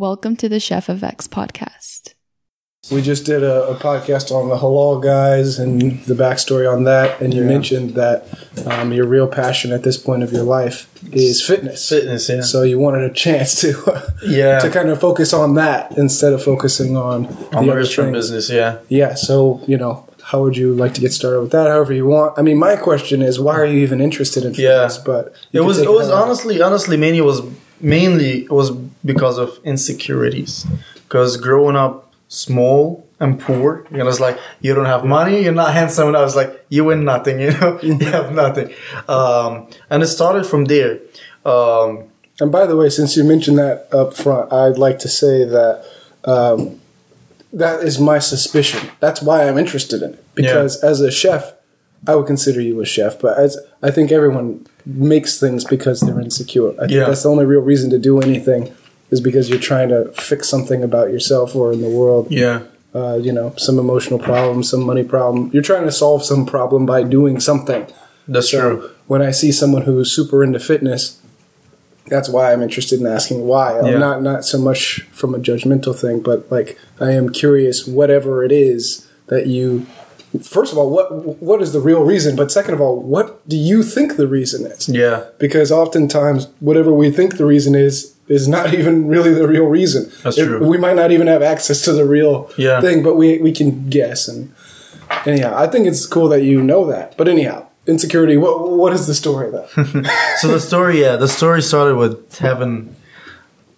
Welcome to the Chef of X podcast. We just did a, a, podcast on the halal guys and the backstory on that, and you yeah. mentioned that um, your real passion at this point of your life is fitness. Fitness, yeah. So you wanted a chance to, yeah, to kind of focus on that instead of focusing on, on the restaurant business. Yeah, yeah. So you know, how would you like to get started with that? However you want. I mean, my question is, why are you even interested in fitness? Yeah. But it was, it was honestly, honestly, mainly was mainly it was because of insecurities. Because growing up small and poor. You know, it's like you don't have money, you're not handsome. And I was like, you win nothing, you know, you have nothing. Um, and it started from there. Um, and by the way, since you mentioned that up front, I'd like to say that um, that is my suspicion. That's why I'm interested in it. Because yeah. as a chef, I would consider you a chef, but as I think everyone makes things because they're insecure. I think yeah. that's the only real reason to do anything is because you're trying to fix something about yourself or in the world. Yeah uh, you know, some emotional problem, some money problem. You're trying to solve some problem by doing something. That's so true. When I see someone who's super into fitness, that's why I'm interested in asking why. Yeah. I'm not not so much from a judgmental thing, but like I am curious. Whatever it is that you, first of all, what what is the real reason? But second of all, what do you think the reason is? Yeah. Because oftentimes, whatever we think the reason is is not even really the real reason. That's it, true. We might not even have access to the real yeah. thing, but we we can guess. And anyhow, I think it's cool that you know that. But anyhow, insecurity. What what is the story though? so the story, yeah, the story started with having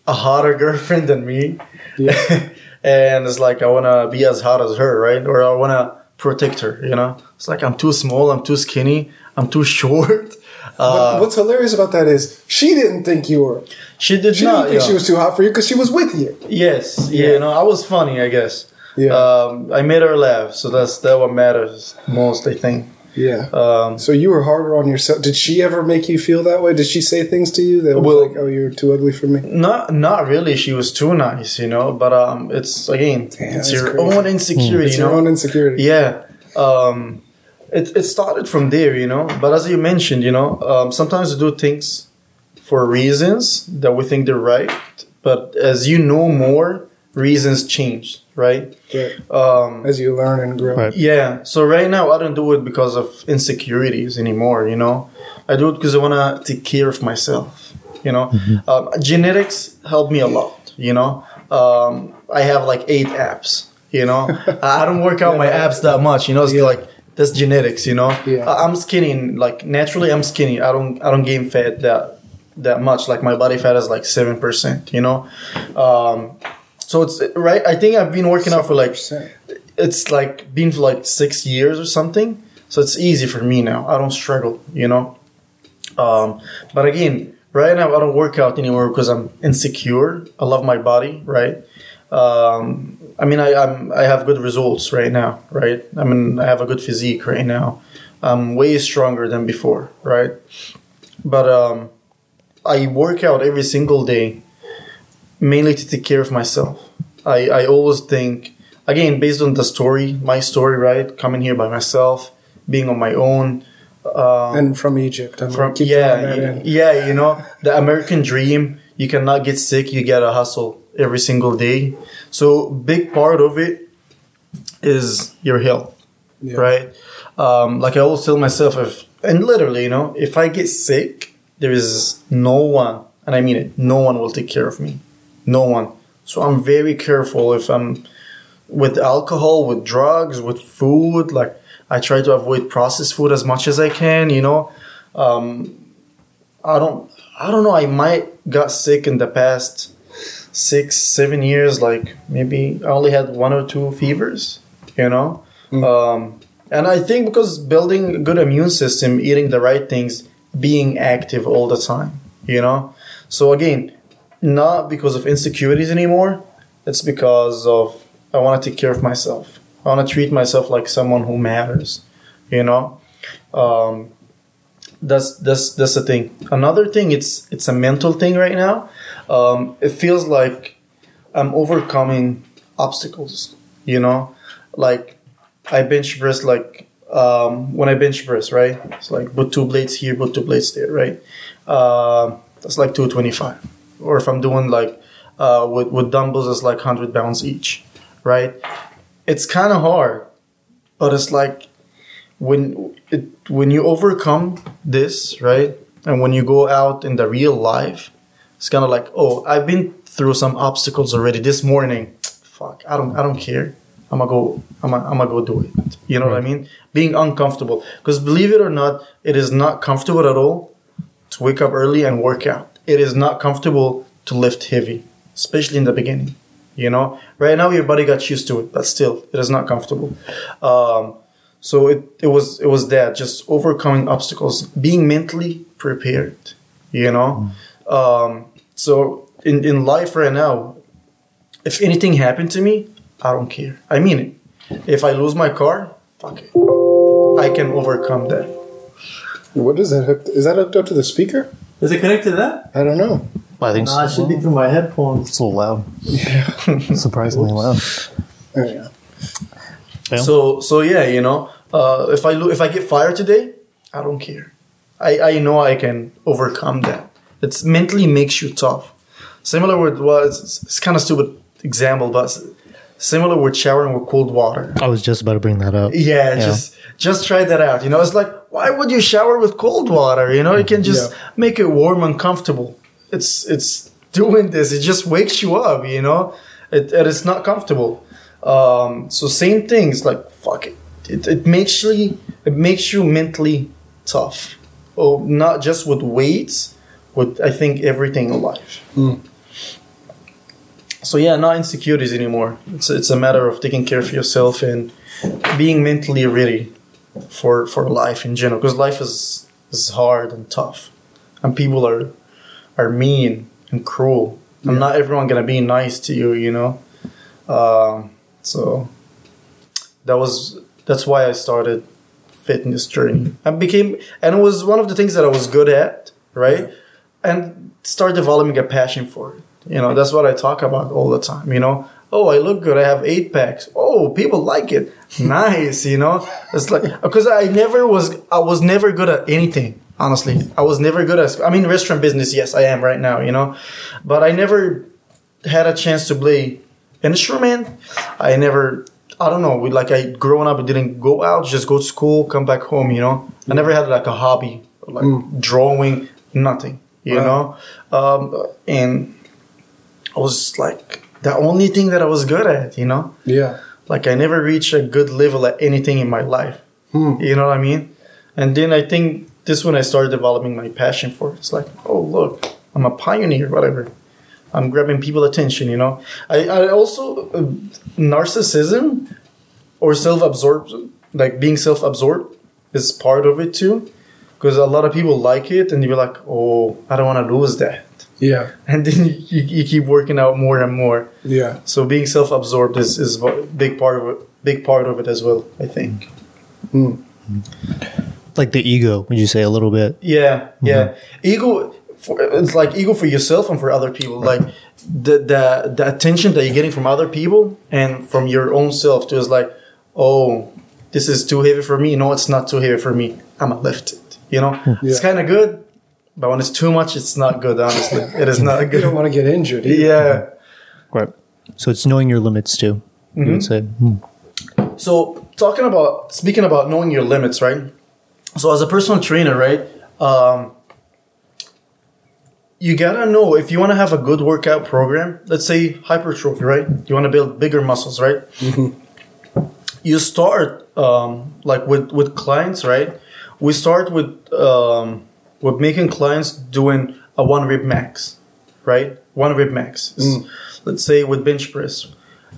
a hotter girlfriend than me. Yeah. and it's like I want to be as hot as her, right? Or I want to protect her. You know, it's like I'm too small, I'm too skinny, I'm too short. Uh, what's hilarious about that is she didn't think you were. She did she not. Didn't think yeah. she was too hot for you because she was with you. Yes. Yeah. You know, I was funny. I guess. Yeah. Um, I made her laugh, so that's that what matters most. I think. Yeah. Um, so you were harder on yourself. Did she ever make you feel that way? Did she say things to you that well, like, "Oh, you're too ugly for me"? Not, not really. She was too nice, you know. But um, it's again, Damn, it's your crazy. own insecurity. It's you your know? own insecurity. Yeah. Um, it, it started from there, you know. But as you mentioned, you know, um, sometimes we do things for reasons that we think they're right. But as you know more, reasons change, right? Yeah. Um, as you learn and grow. Right. Yeah. So right now, I don't do it because of insecurities anymore, you know. I do it because I want to take care of myself, you know. Mm-hmm. Um, genetics help me a lot, you know. Um, I have like eight abs, you know. I don't work out my abs that much, you know. It's yeah. like that's genetics, you know. Yeah. I'm skinny, like naturally, I'm skinny. I don't, I don't gain fat that that much. Like my body fat is like seven percent, you know. Um, so it's right. I think I've been working 7%. out for like, it's like been for like six years or something. So it's easy for me now. I don't struggle, you know. Um, but again, right now I don't work out anymore because I'm insecure. I love my body, right? Um, I mean, I I'm, I have good results right now, right? I mean, I have a good physique right now. I'm way stronger than before, right? But um, I work out every single day, mainly to take care of myself. I I always think again based on the story, my story, right? Coming here by myself, being on my own. Um, and from Egypt. I'm from yeah, yeah, you know the American dream. You cannot get sick. You gotta hustle every single day. So big part of it is your health, yeah. right? Um, like I always tell myself, if and literally, you know, if I get sick, there is no one, and I mean it, no one will take care of me, no one. So I'm very careful if I'm with alcohol, with drugs, with food. Like I try to avoid processed food as much as I can. You know, um, I don't, I don't know. I might got sick in the past six, seven years, like maybe I only had one or two fevers, you know? Mm. Um, and I think because building a good immune system, eating the right things, being active all the time, you know? So again, not because of insecurities anymore, it's because of I want to take care of myself. I want to treat myself like someone who matters, you know? Um, that's that's that's the thing. Another thing, it's it's a mental thing right now um, it feels like I'm overcoming obstacles. You know, like I bench press like um, when I bench press, right? It's like put two blades here, put two blades there, right? Uh, that's like 225. Or if I'm doing like uh, with with dumbbells is like hundred pounds each, right? It's kind of hard, but it's like when it when you overcome this, right, and when you go out in the real life, it's kind of like, oh, I've been through some obstacles already this morning. Fuck, I don't I don't care. I'm gonna go. I'm gonna, I'm gonna go do it. You know what I mean? Being uncomfortable, because believe it or not, it is not comfortable at all to wake up early and work out. It is not comfortable to lift heavy, especially in the beginning. You know, right now your body got used to it, but still, it is not comfortable. Um, so it, it was it was that just overcoming obstacles, being mentally prepared. You know, um, so in in life right now, if anything happened to me, I don't care. I mean it. If I lose my car, fuck it. I can overcome that. What is that? Hooked, is that hooked up to the speaker? Is it connected to that? I don't know. I think Nah, it so. should be through my headphones. It's a little loud. Surprisingly loud. Oh, yeah. Yeah. So so yeah, you know, uh, if I lo- if I get fired today, I don't care. I I know I can overcome that. It's mentally makes you tough. Similar with well, it's, it's kind of stupid example, but s- similar with showering with cold water. I was just about to bring that up. Yeah, just just try that out. You know, it's like why would you shower with cold water? You know, you can just Yeah. make it warm and comfortable. It's it's doing this. It just wakes you up. You know, it, it is not comfortable. Um, so same things like fuck it. It it makes you it makes you mentally tough. Oh, not just with weights, with I think everything in life. So yeah, not insecurities anymore. It's it's a matter of taking care of yourself and being mentally ready for for life in general. Because life is is hard and tough, and people are are mean and cruel, and not everyone gonna be nice to you. You know, um, so that was that's why I started fitness journey. I became, and it was one of the things that I was good at, right? And start developing a passion for it. You know, that's what I talk about all the time. You know, oh, I look good. I have eight packs. Oh, people like it. Nice. You know, it's like because I never was. I was never good at anything. Honestly, I was never good at. I mean, restaurant business. Yes, I am right now. You know, but I never had a chance to play instrument. I never. I don't know. We like I growing up, I didn't go out. Just go to school, come back home. You know, I never had like a hobby, like drawing, nothing. You Wow. know, um, and I was like the only thing that I was good at. You know, Yeah. like I never reached a good level at anything in my life. You know what I mean? And then I think this when I started developing my passion for it. It's like, oh look, I'm a pioneer, whatever. I'm grabbing people attention, you know. I, I also uh, narcissism or self-absorption, like being self-absorbed, is part of it too. Because a lot of people like it, and you're like, oh, I don't want to lose that. Yeah. And then you, you keep working out more and more. Yeah. So being self-absorbed is is a big part of it. Big part of it as well, I think. Hmm. Like the ego, would you say a little bit? Yeah, mm-hmm. yeah. Ego, for, it's like ego for yourself and for other people. Like the the the attention that you're getting from other people and from your own self too is like, oh, this is too heavy for me. No, it's not too heavy for me. I'm gonna lift it. You know, hmm. it's kind of good, but when it's too much, it's not good. Honestly, it is not good. You don't want to get injured. either. Yeah. Right. So it's knowing your limits too. You would say. Hmm. So talking about speaking about knowing your limits, right? So as a personal trainer, right? Um, you gotta know if you want to have a good workout program. Let's say hypertrophy, right? You want to build bigger muscles, right? You start um, like with with clients, right? We start with um, with making clients doing a one rep max, right? One rep max. is- Let's say with bench press,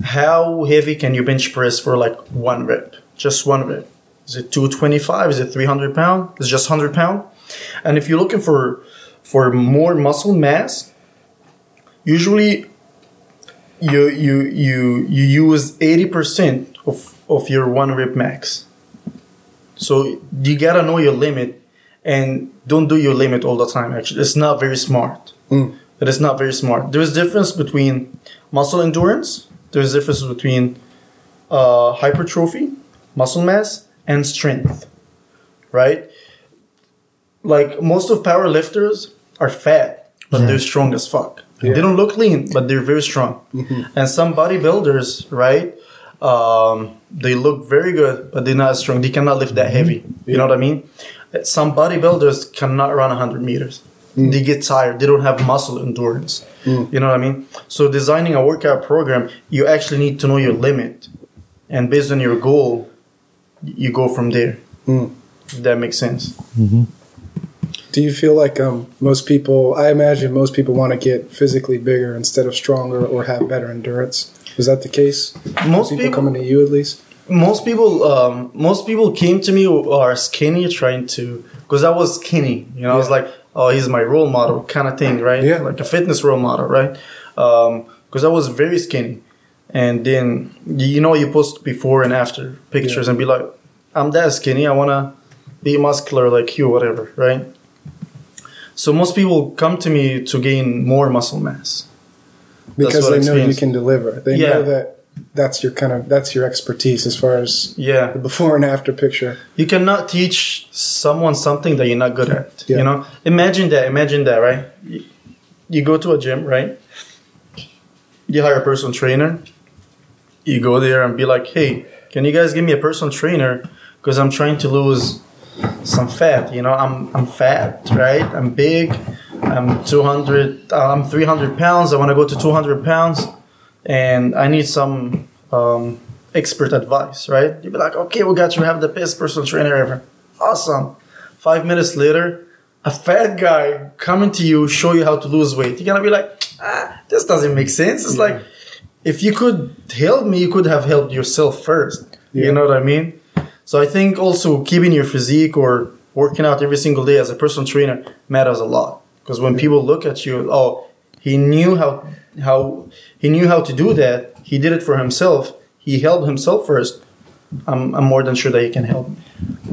how heavy can you bench press for like one rep? Just one rep. Is it 225? Is it 300 pound? Is it just 100 pound? And if you're looking for for more muscle mass, usually you you you you use 80% of of your one rep max. So you gotta know your limit and don't do your limit all the time. Actually, it's not very smart. It is not very smart. There's difference between muscle endurance. There's difference between uh, hypertrophy, muscle mass, and strength. Right? Like most of power lifters are fat, but they're strong as fuck. They don't look lean, but they're very strong. And some bodybuilders, right? Um, they look very good, but they're not as strong. They cannot lift that heavy. You know what I mean? Some bodybuilders cannot run 100 meters. Mm. They get tired. They don't have muscle endurance. Mm. You know what I mean? So designing a workout program, you actually need to know your limit, and based on your goal, you go from there. If that makes sense. Mm-hmm. Do you feel like um, most people? I imagine most people want to get physically bigger instead of stronger or have better endurance. Is that the case? Most people, people, coming to you at least. Most people, um, most people came to me are skinny, trying to because I was skinny. You know, I was like, oh, he's my role model, kind of thing, right? Yeah. like a fitness role model, right? Because I was very skinny, and then you know, you post before and after pictures Yeah. and be like, I'm that skinny. I wanna be muscular like you, whatever, right? So most people come to me to gain more muscle mass. because they know you can deliver. They Yeah. know that that's your kind of that's your expertise as far as Yeah. the before and after picture. You cannot teach someone something that you're not good at. Yeah. You know, imagine that. Imagine that, right? You, go to a gym, right? You hire a personal trainer. You go there and be like, "Hey, can you guys give me a personal trainer? Because I'm trying to lose some fat. You know, I'm I'm fat, right? I'm big. I'm 200. uh, I'm 300 pounds. I want to go to 200 pounds, and I need some um, expert advice, right? You'd be like, okay, we got you. Have the best personal trainer ever. Awesome. Five minutes later, a fat guy coming to you, show you how to lose weight. You're gonna be like, ah, this doesn't make sense. It's like, if you could help me, you could have helped yourself first. Yeah. You know what I mean? So I think also keeping your physique or working out every single day as a personal trainer matters a lot. Because when people look at you, oh, he knew how how he knew how to do that. He did it for himself. He helped himself first. I'm, I'm more than sure that he can help.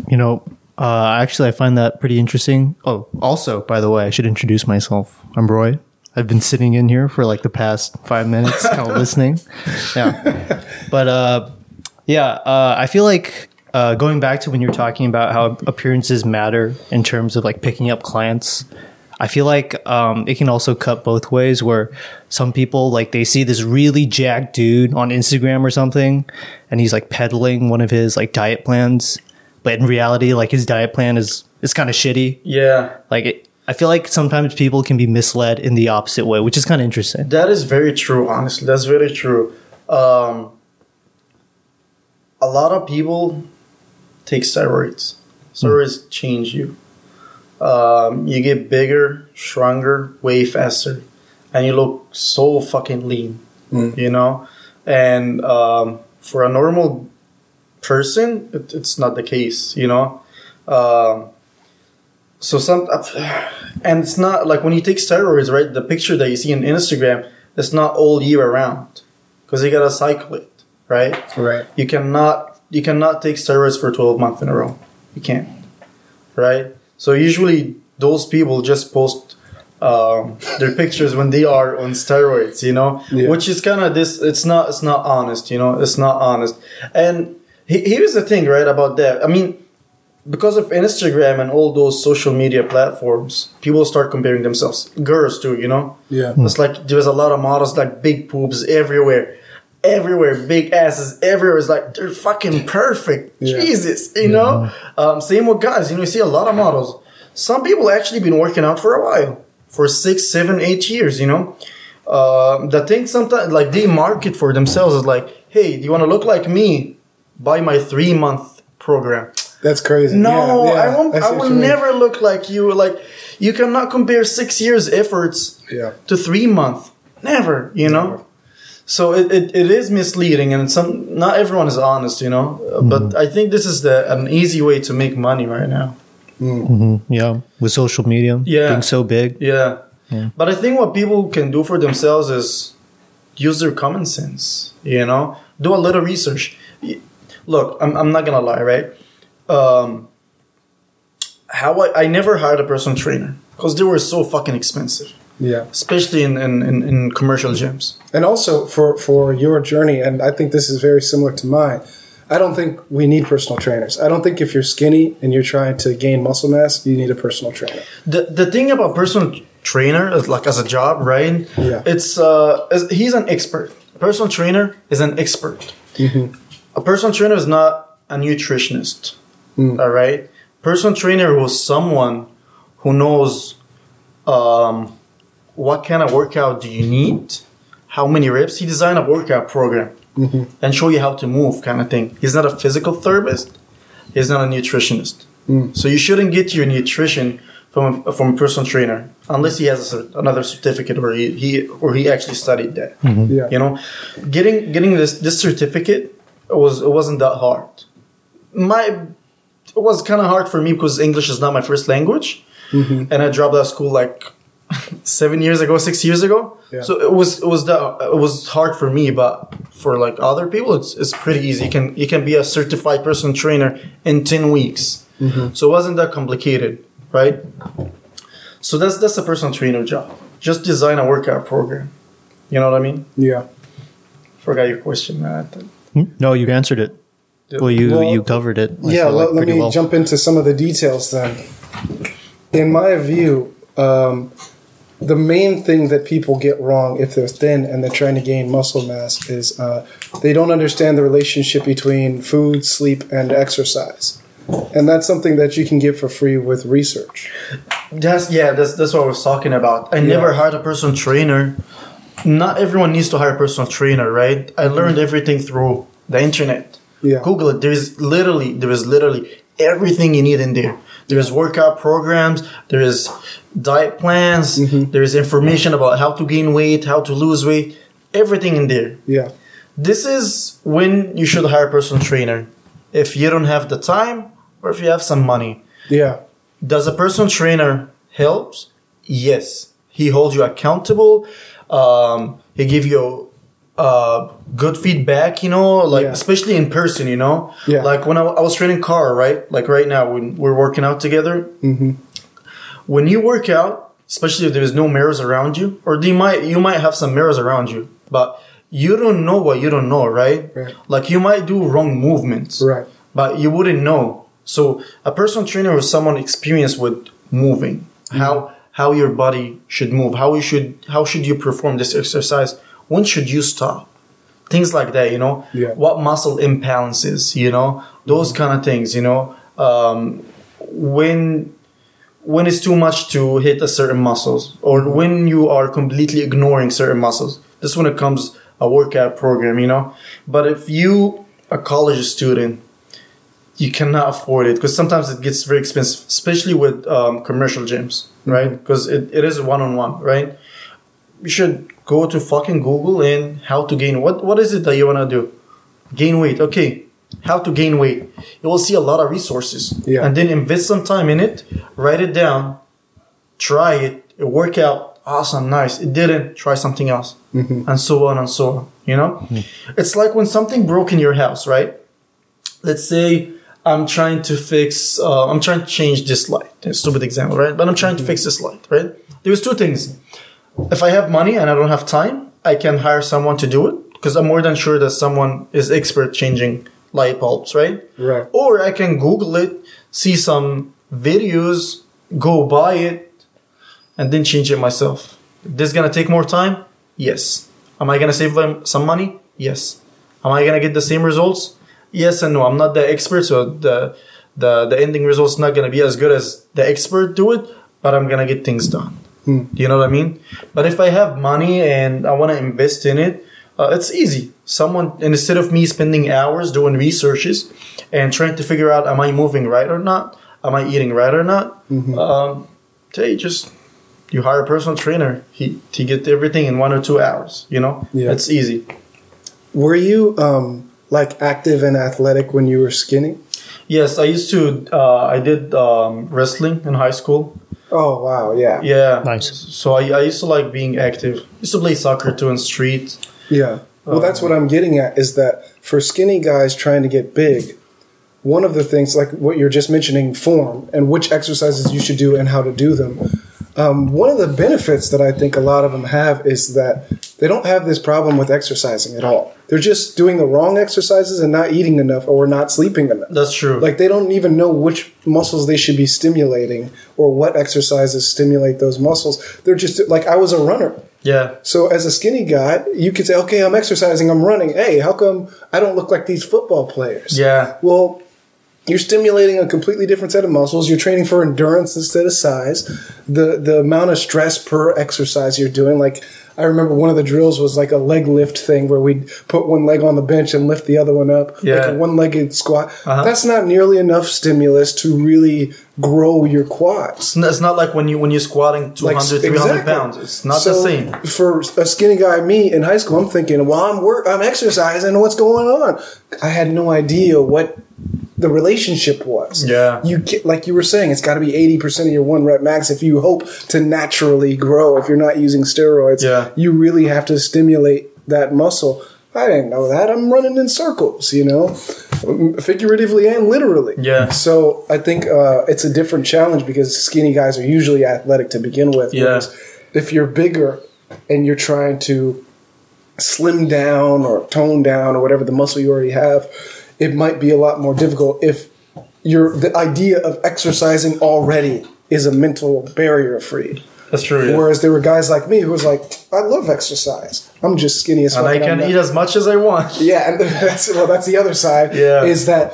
You know, uh, actually, I find that pretty interesting. Oh, also, by the way, I should introduce myself. I'm Roy. I've been sitting in here for like the past five minutes, kind of listening. Yeah, but uh, yeah, uh, I feel like uh, going back to when you're talking about how appearances matter in terms of like picking up clients. I feel like um, it can also cut both ways. Where some people like they see this really jacked dude on Instagram or something, and he's like peddling one of his like diet plans, but in reality, like his diet plan is is kind of shitty. Yeah, Like it, I feel like sometimes people can be misled in the opposite way, which is kind of interesting. that is very true. Honestly, that's very true. Um, a lot of people take steroids. Steroids change you. Um, you get bigger, stronger, way faster, and you look so fucking lean. You know, and um, for a normal person, it, it's not the case. You know. Um, so some and it's not like when you take steroids right the picture that you see on instagram it's not all year round because you gotta cycle it right Right. you cannot you cannot take steroids for 12 months in a row you can't right so usually those people just post um, their pictures when they are on steroids you know Yeah. which is kind of this it's not it's not honest you know it's not honest and he, here's the thing right about that i mean because of Instagram and all those social media platforms, people start comparing themselves. Girls too, you know. Yeah. It's like there's a lot of models like big boobs everywhere, everywhere, big asses everywhere. It's like they're fucking perfect. Yeah. Jesus, you know. Um, same with guys. You know, you see a lot of models. Some people actually been working out for a while, for six, seven, eight years. You know. Um, the thing sometimes like they market for themselves is like, hey, do you want to look like me? Buy my three month program. That's crazy. No, Yeah, yeah. I won't. I will never look like you. Like you cannot compare six years efforts Yeah. to three month. Never. You know. So it, it, it is misleading, and some not everyone is honest. You know, Uh, but I think this is the an easy way to make money right now. Yeah, with social media Yeah. being so big. Yeah. But I think what people can do for themselves is use their common sense, you know? Do a little research. Look, I'm, I'm not gonna lie, right? Um, how I, I never hired a personal trainer because they were so fucking expensive, Yeah. especially in, in, in, in commercial gyms. And also for for your journey, and I think this is very similar to mine. I don't think we need personal trainers. I don't think if you're skinny and you're trying to gain muscle mass, you need a personal trainer. The, the thing about personal trainer, like as a job, right? Yeah. It's uh, he's an expert. A personal trainer is an expert. A personal trainer is not a nutritionist. All right. Personal trainer was someone who knows um, what kind of workout do you need, how many reps. He designed a workout program mm-hmm. and show you how to move, kind of thing. He's not a physical therapist. He's not a nutritionist. Mm. So you shouldn't get your nutrition from a, from a personal trainer unless he has a, another certificate or he, he or he actually studied that. Mm-hmm. Yeah. You know, getting getting this this certificate was it wasn't that hard. My it was kind of hard for me because English is not my first language, mm-hmm. and I dropped out of school like seven years ago, six years ago. Yeah. So it was it was that it was hard for me, but for like other people, it's it's pretty easy. You can you can be a certified personal trainer in ten weeks. So it wasn't that complicated, right? So that's that's a personal trainer job. Just design a workout program. You know what I mean? Yeah. Forgot your question, man. Hmm? No, you answered it. Well, you Well, you covered it. I yeah, like, let, let me well. jump into some of the details then. In my view, um, the main thing that people get wrong if they're thin and they're trying to gain muscle mass is uh, they don't understand the relationship between food, sleep, and exercise. And that's something that you can get for free with research. That's yeah, that's that's what I was talking about. I never hired a personal trainer. Not everyone needs to hire a personal trainer, right? I learned everything through the internet. Yeah. Google it. There is literally there is literally everything you need in there. There is workout programs, there is diet plans, there is information about how to gain weight, how to lose weight, everything in there. Yeah. This is when you should hire a personal trainer. If you don't have the time or if you have some money. Yeah. Does a personal trainer helps? Yes. He holds you accountable. Um, he give you uh, good feedback, you know, like Yeah. especially in person, you know. Yeah. Like when I, I was training car, right? Like right now when we're working out together. Mm-hmm. When you work out, especially if there's no mirrors around you, or you might you might have some mirrors around you, but you don't know what you don't know, right? Right. Like you might do wrong movements Right. but you wouldn't know. So a personal trainer is someone experienced with moving, how how your body should move, how you should how should you perform this exercise, when should you stop, things like that. You know, Yeah. what muscle imbalances, you know, those kind of things. You know, um, when when it's too much to hit a certain muscles, or when you are completely ignoring certain muscles. This when it comes a workout program, you know. But if you a college student you cannot afford it because sometimes it gets very expensive, especially with um, commercial gyms, right? Because it, it is one on one, right? You should go to fucking Google and how to gain what what is it that you wanna do? Gain weight, okay. How to gain weight? You will see a lot of resources, Yeah. and then invest some time in it. Write it down, try it, it work out, awesome, nice. It didn't, try something else, mm-hmm. and so on and so on. You know, mm-hmm. it's like when something broke in your house, right? let's say I'm trying to fix, uh, I'm trying to change this light. A stupid example, right? But I'm trying to mm-hmm. fix this light, right? There's two things. If I have money and I don't have time, I can hire someone to do it because I'm more than sure that someone is expert changing light bulbs, right? Right. Or I can Google it, see some videos, go buy it, and then change it myself. This gonna take more time? Yes. Am I gonna save them some money? Yes. Am I gonna get the same results? Yes and no. I'm not the expert, so the the the ending result's not gonna be as good as the expert do it, but I'm gonna get things done. Do you know what I mean? But if I have money and I want to invest in it, uh, it's easy. Someone instead of me spending hours doing researches and trying to figure out am I moving right or not, am I eating right or not, um, hey, just you hire a personal trainer. He he get everything in one or two hours. You know, Yeah. it's easy. Were you um, like active and athletic when you were skinny? Yes, I used to. Uh, I did um, wrestling in high school. Oh wow, yeah, Yeah, Nice. So I, I used to like being active. used to play soccer too in street. yeah. Well, that's um, what I'm getting at is that for skinny guys trying to get big, one of the things like what you're just mentioning, form and which exercises you should do and how to do them. Um, one of the benefits that I think a lot of them have is that they don't have this problem with exercising at all. They're just doing the wrong exercises and not eating enough or not sleeping enough. That's true. Like they don't even know which muscles they should be stimulating or what exercises stimulate those muscles. They're just like I was a runner. yeah, So as a skinny guy, you could say, "Okay, I'm exercising, I'm running. Hey, how come I don't look like these football players?" yeah, Well, you're stimulating a completely different set of muscles. You're training for endurance instead of size. The the amount of stress per exercise you're doing, like I remember one of the drills was like a leg lift thing where we'd put one leg on the bench and lift the other one up, Yeah. like a one-legged squat. Uh-huh. That's not nearly enough stimulus to really grow your quads. It's it's not like when you when you're squatting 200, 300 exactly. pounds. It's not the same. For a skinny guy, me in high school, I'm thinking, well, I'm work, I'm exercising. What's going on? I had no idea what the relationship was. Yeah. you get like you were saying, it's got to be eighty percent of your one rep max if you hope to naturally grow. If you're not using steroids, Yeah. you really have to stimulate that muscle. I didn't know that. I'm running in circles, you know, figuratively and literally. Yeah. So I think uh, it's a different challenge because skinny guys are usually athletic to begin with. Yeah. If you're bigger and you're trying to slim down or tone down or whatever the muscle you already have, it might be a lot more difficult if your the idea of exercising already is a mental barrier free. That's true. Yeah. Whereas there were guys like me who was like, I love exercise. I'm just skinny as fuck. and I can eat as much as I want. yeah, and that's well, that's the other side. Yeah. is that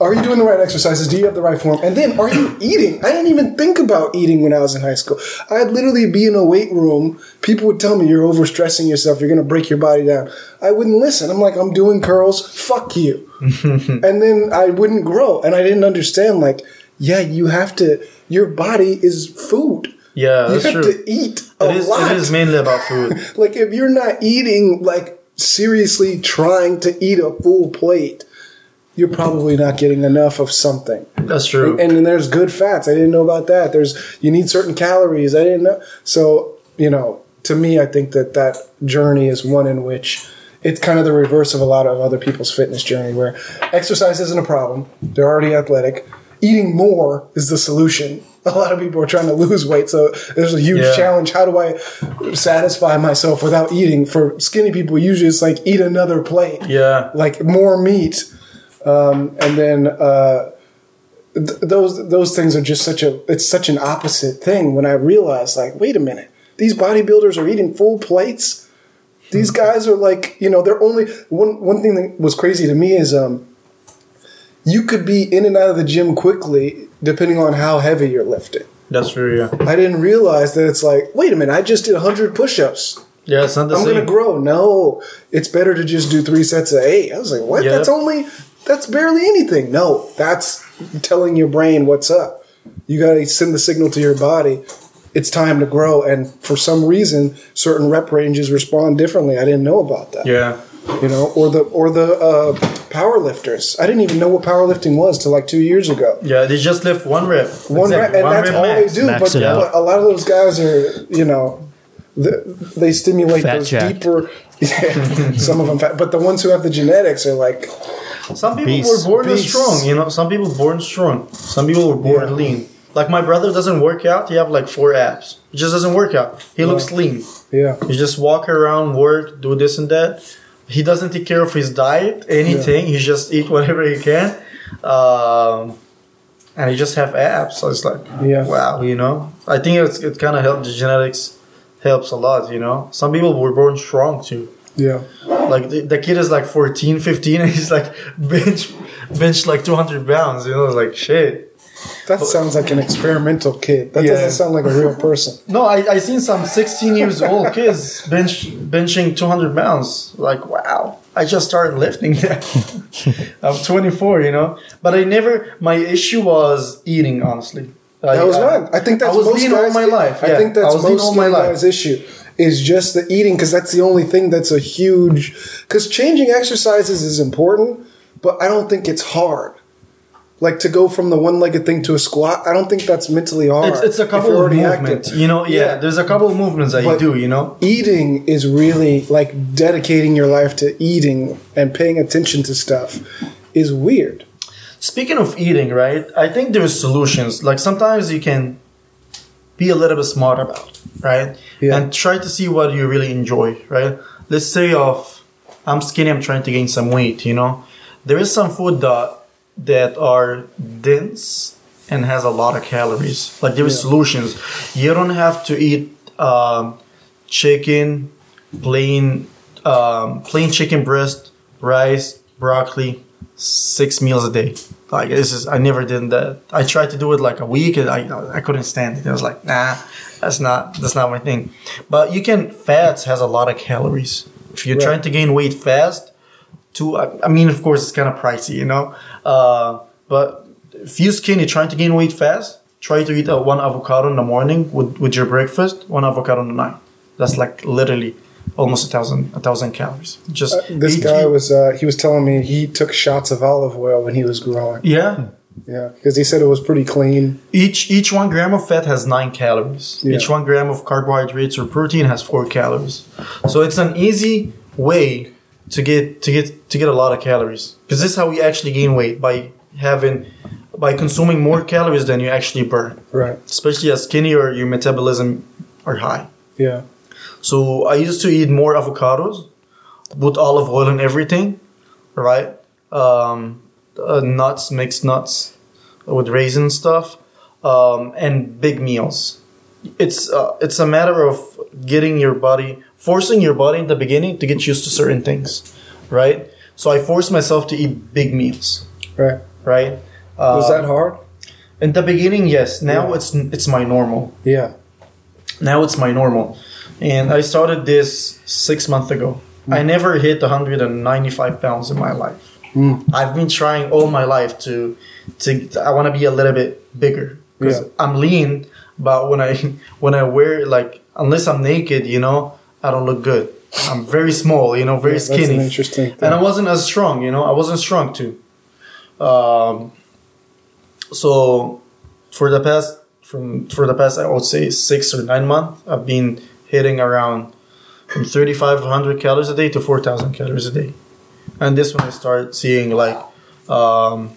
are you doing the right exercises? Do you have the right form? And then are you eating? I didn't even think about eating when I was in high school. I'd literally be in a weight room. People would tell me you're overstressing yourself. You're going to break your body down. I wouldn't listen. I'm like, I'm doing curls. Fuck you. and then I wouldn't grow, and I didn't understand. Like, yeah, you have to. Your body is food. Yeah, you that's have true. to eat a It is, lot it is mainly about food. like if you're not eating like seriously trying to eat a full plate you're probably not getting enough of something. That's true. and then there's good fats. I didn't know about that. There's you need certain calories. I didn't know. So you know to me i think that that journey is one in which it's kind of the reverse of a lot of other people's fitness journey where exercise isn't a problem. They're already athletic. Eating more is the solution. A lot of people are trying to lose weight. So there's a huge Yeah. challenge. How do i satisfy myself without eating? For skinny people usually it's like eat another plate. Yeah. like more meat um, and then uh, th- those those things are just such a it's such an opposite thing when i realized like wait a minute these bodybuilders are eating full plates these guys are like you know they're only one one thing that was crazy to me is um you could be in and out of the gym quickly depending on how heavy you're lifting That's true. Yeah. i didn't realize that it's like wait a minute i just did 100 push-ups Yeah. It's not the I'm same. gonna grow. No, it's better to just do three sets of eight. I was like, what? Yeah. That's only that's barely anything. No, that's telling your brain what's up. You gotta send the signal to your body. It's time to grow, and for some reason, certain rep ranges respond differently. I didn't know about that. Yeah. You know, or the or the uh, power lifters. I didn't even know what powerlifting was till like two years ago. Yeah. They just lift one rep. One That's rep, and One that's rep all max. they do. Max But, it out. but a lot of those guys are, you know, th they stimulate Fat those jacked. deeper. Yeah, some of them, fat, but the ones who have the genetics are like, Some people were born strong, you know. Some people born strong. Some people were born Yeah. lean. Like my brother doesn't work out. He have like four abs. He just doesn't work out. He looks lean. yeah, He just walk around, work, do this and that. He doesn't take care of his diet, anything. Yeah. He just eat whatever he can, um, and he just have abs. So it's like, Yeah. wow, you know. I think it's it kind of helps. The genetics helps a lot, you know. Some people were born strong too. yeah, Like the, the kid is like 14, 15, and he's like bench bench like 200 pounds. You know, like shit. that sounds like an experimental kid. That Yeah. doesn't sound like a real person. No, I I seen some 16 years old kids bench benching 200 pounds. Like wow, I just started lifting that. I'm 24, you know. But I never. My issue was eating. Honestly, I- That was I-. I think that's I was most lean guys, all my life. I think that's I most all my skinny life. guys' issue is just the eating because that's the only thing that's a huge. Because changing exercises is important, but I don't think it's hard. Like to go from the one-legged thing to a squat, I don't think that's mentally hard. It's, it's a couple of movements, active. you know. Yeah, Yeah. there's a couple of movements that But- you do, you know. eating is really like dedicating your life to eating and paying attention to stuff is weird. Speaking of eating, right? I think there's solutions. Like sometimes you can be a little bit smart about, right? Yeah. And try to see what you really enjoy, right? Let's say of I'm skinny, I'm trying to gain some weight, you know. There is some food that that are dense and has a lot of calories. Like there is Yeah. solutions. You don't have to eat um, chicken, plain um, plain chicken breast, rice, broccoli, six meals a day. Like this is I never did that. I tried to do it like a week and I I couldn't stand it. I was like, nah, that's not that's not my thing. But you can fats has a lot of calories. If you're Right. trying to gain weight fast, to I I mean of course it's kind of pricey, you know. Uh, but if you're skinny trying to gain weight fast, try to eat uh, one avocado in the morning with, with your breakfast, one avocado in the night. That's like literally almost a thousand a thousand calories. Just Uh, This guy was uh, he was telling me he took shots of olive oil when he was growing. yeah. Yeah, because he said it was pretty clean. Each each one gram of fat has nine calories. Yeah. Each one gram of carbohydrates or protein has four calories. So it's an easy way to get to get to get a lot of calories. Because this is how we actually gain weight by having by consuming more calories than you actually burn. Right. Especially as skinny or your metabolism are high. Yeah. So I used to eat more avocados, put olive oil in everything, right? Um, uh, nuts, mixed nuts with raisin stuff, um, and big meals. It's uh, it's a matter of getting your body, forcing your body in the beginning to get used to certain things, right? So I forced myself to eat big meals, Right. right? Uh, Was that hard? in the beginning? Yes. Now Yeah. it's it's my normal Yeah. now it's my normal and i started this six months ago. I never hit 195 pounds in my life. I've been trying all my life to to i want to be a little bit bigger. Because Yeah. i'm lean but when i when i wear like unless i'm naked you know i don't look good. I'm very small you know very Yeah, that's skinny. an interesting thing. and i wasn't as strong you know i wasn't strong too. Um so for the past from for the past I would say six or nine months, I've been hitting around from thirty five hundred calories a day to four thousand calories a day, and this when I start seeing like um,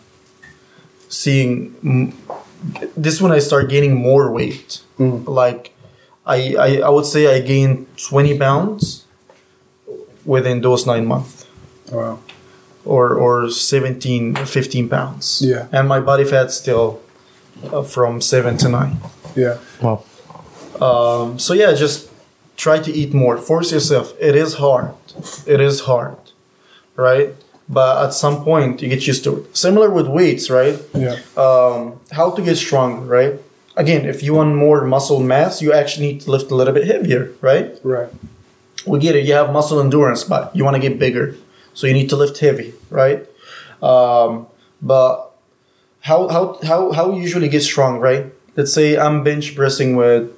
seeing this when I start gaining more weight. Mm. Like I, I I would say I gained twenty pounds within those nine months Wow. or or 17 15 pounds Yeah. and my body fat still uh, from 7 to 9 Yeah. Wow. um, so yeah just try to eat more force yourself it is hard it is hard right but at some point you get used to it similar with weights right Yeah. um, how to get stronger right again if you want more muscle mass you actually need to lift a little bit heavier right Right. we get it. You have muscle endurance, but you want to get bigger, so you need to lift heavy, right? Um, but how how how how you usually get strong, right? Let's say I'm bench pressing with,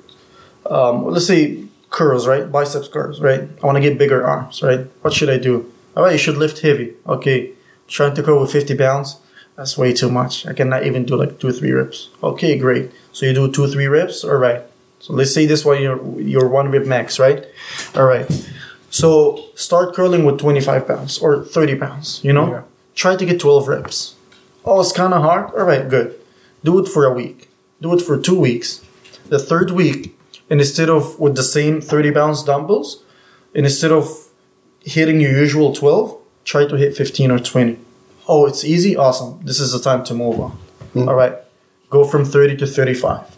um, let's say curls, right? Biceps curls, right? I want to get bigger arms, right? What should I do? All right, you should lift heavy. Okay, trying to curl with 50 pounds. That's way too much. I cannot even do like two, three reps. Okay, great. So you do two, three reps. All right. So let's say this one your your one rep max, right? All right. So start curling with 25 pounds or 30 pounds. You know, Yeah. try to get 12 reps. Oh, it's kind of hard. All right, good. Do it for a week. Do it for two weeks. The third week, and instead of with the same 30 pounds dumbbells, and instead of hitting your usual 12, try to hit 15 or 20. Oh, it's easy. Awesome. This is the time to move on. All right. Go from 30 to 35.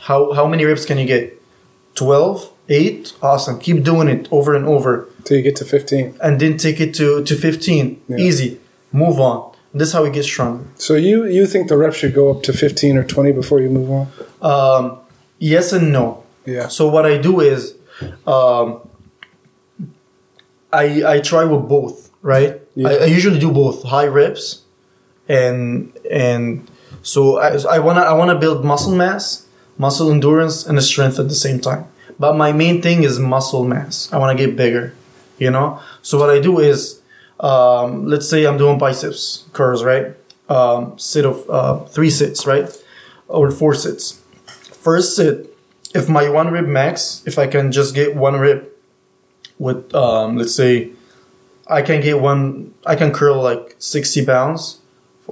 How how many reps can you get? 12, 8. Awesome. Keep doing it over and over Till you get to 15. and then take it to to 15. Yeah. Easy. Move on. This is how we get stronger. So you you think the reps should go up to 15 or 20 before you move on? Um, yes and no. Yeah. So what I do is, um, I I try with both, right? Yeah. I, I usually do both high reps, and and so I, I wanna I wanna build muscle mass, muscle endurance, and strength at the same time. But my main thing is muscle mass. I wanna get bigger, you know. So what I do is, um, let's say I'm doing biceps curls, right? Um, sit of uh, three sits, right, or four sits first sit, if my one rib max, if I can just get one rib with, um, let's say, I can get one, I can curl like 60 pounds.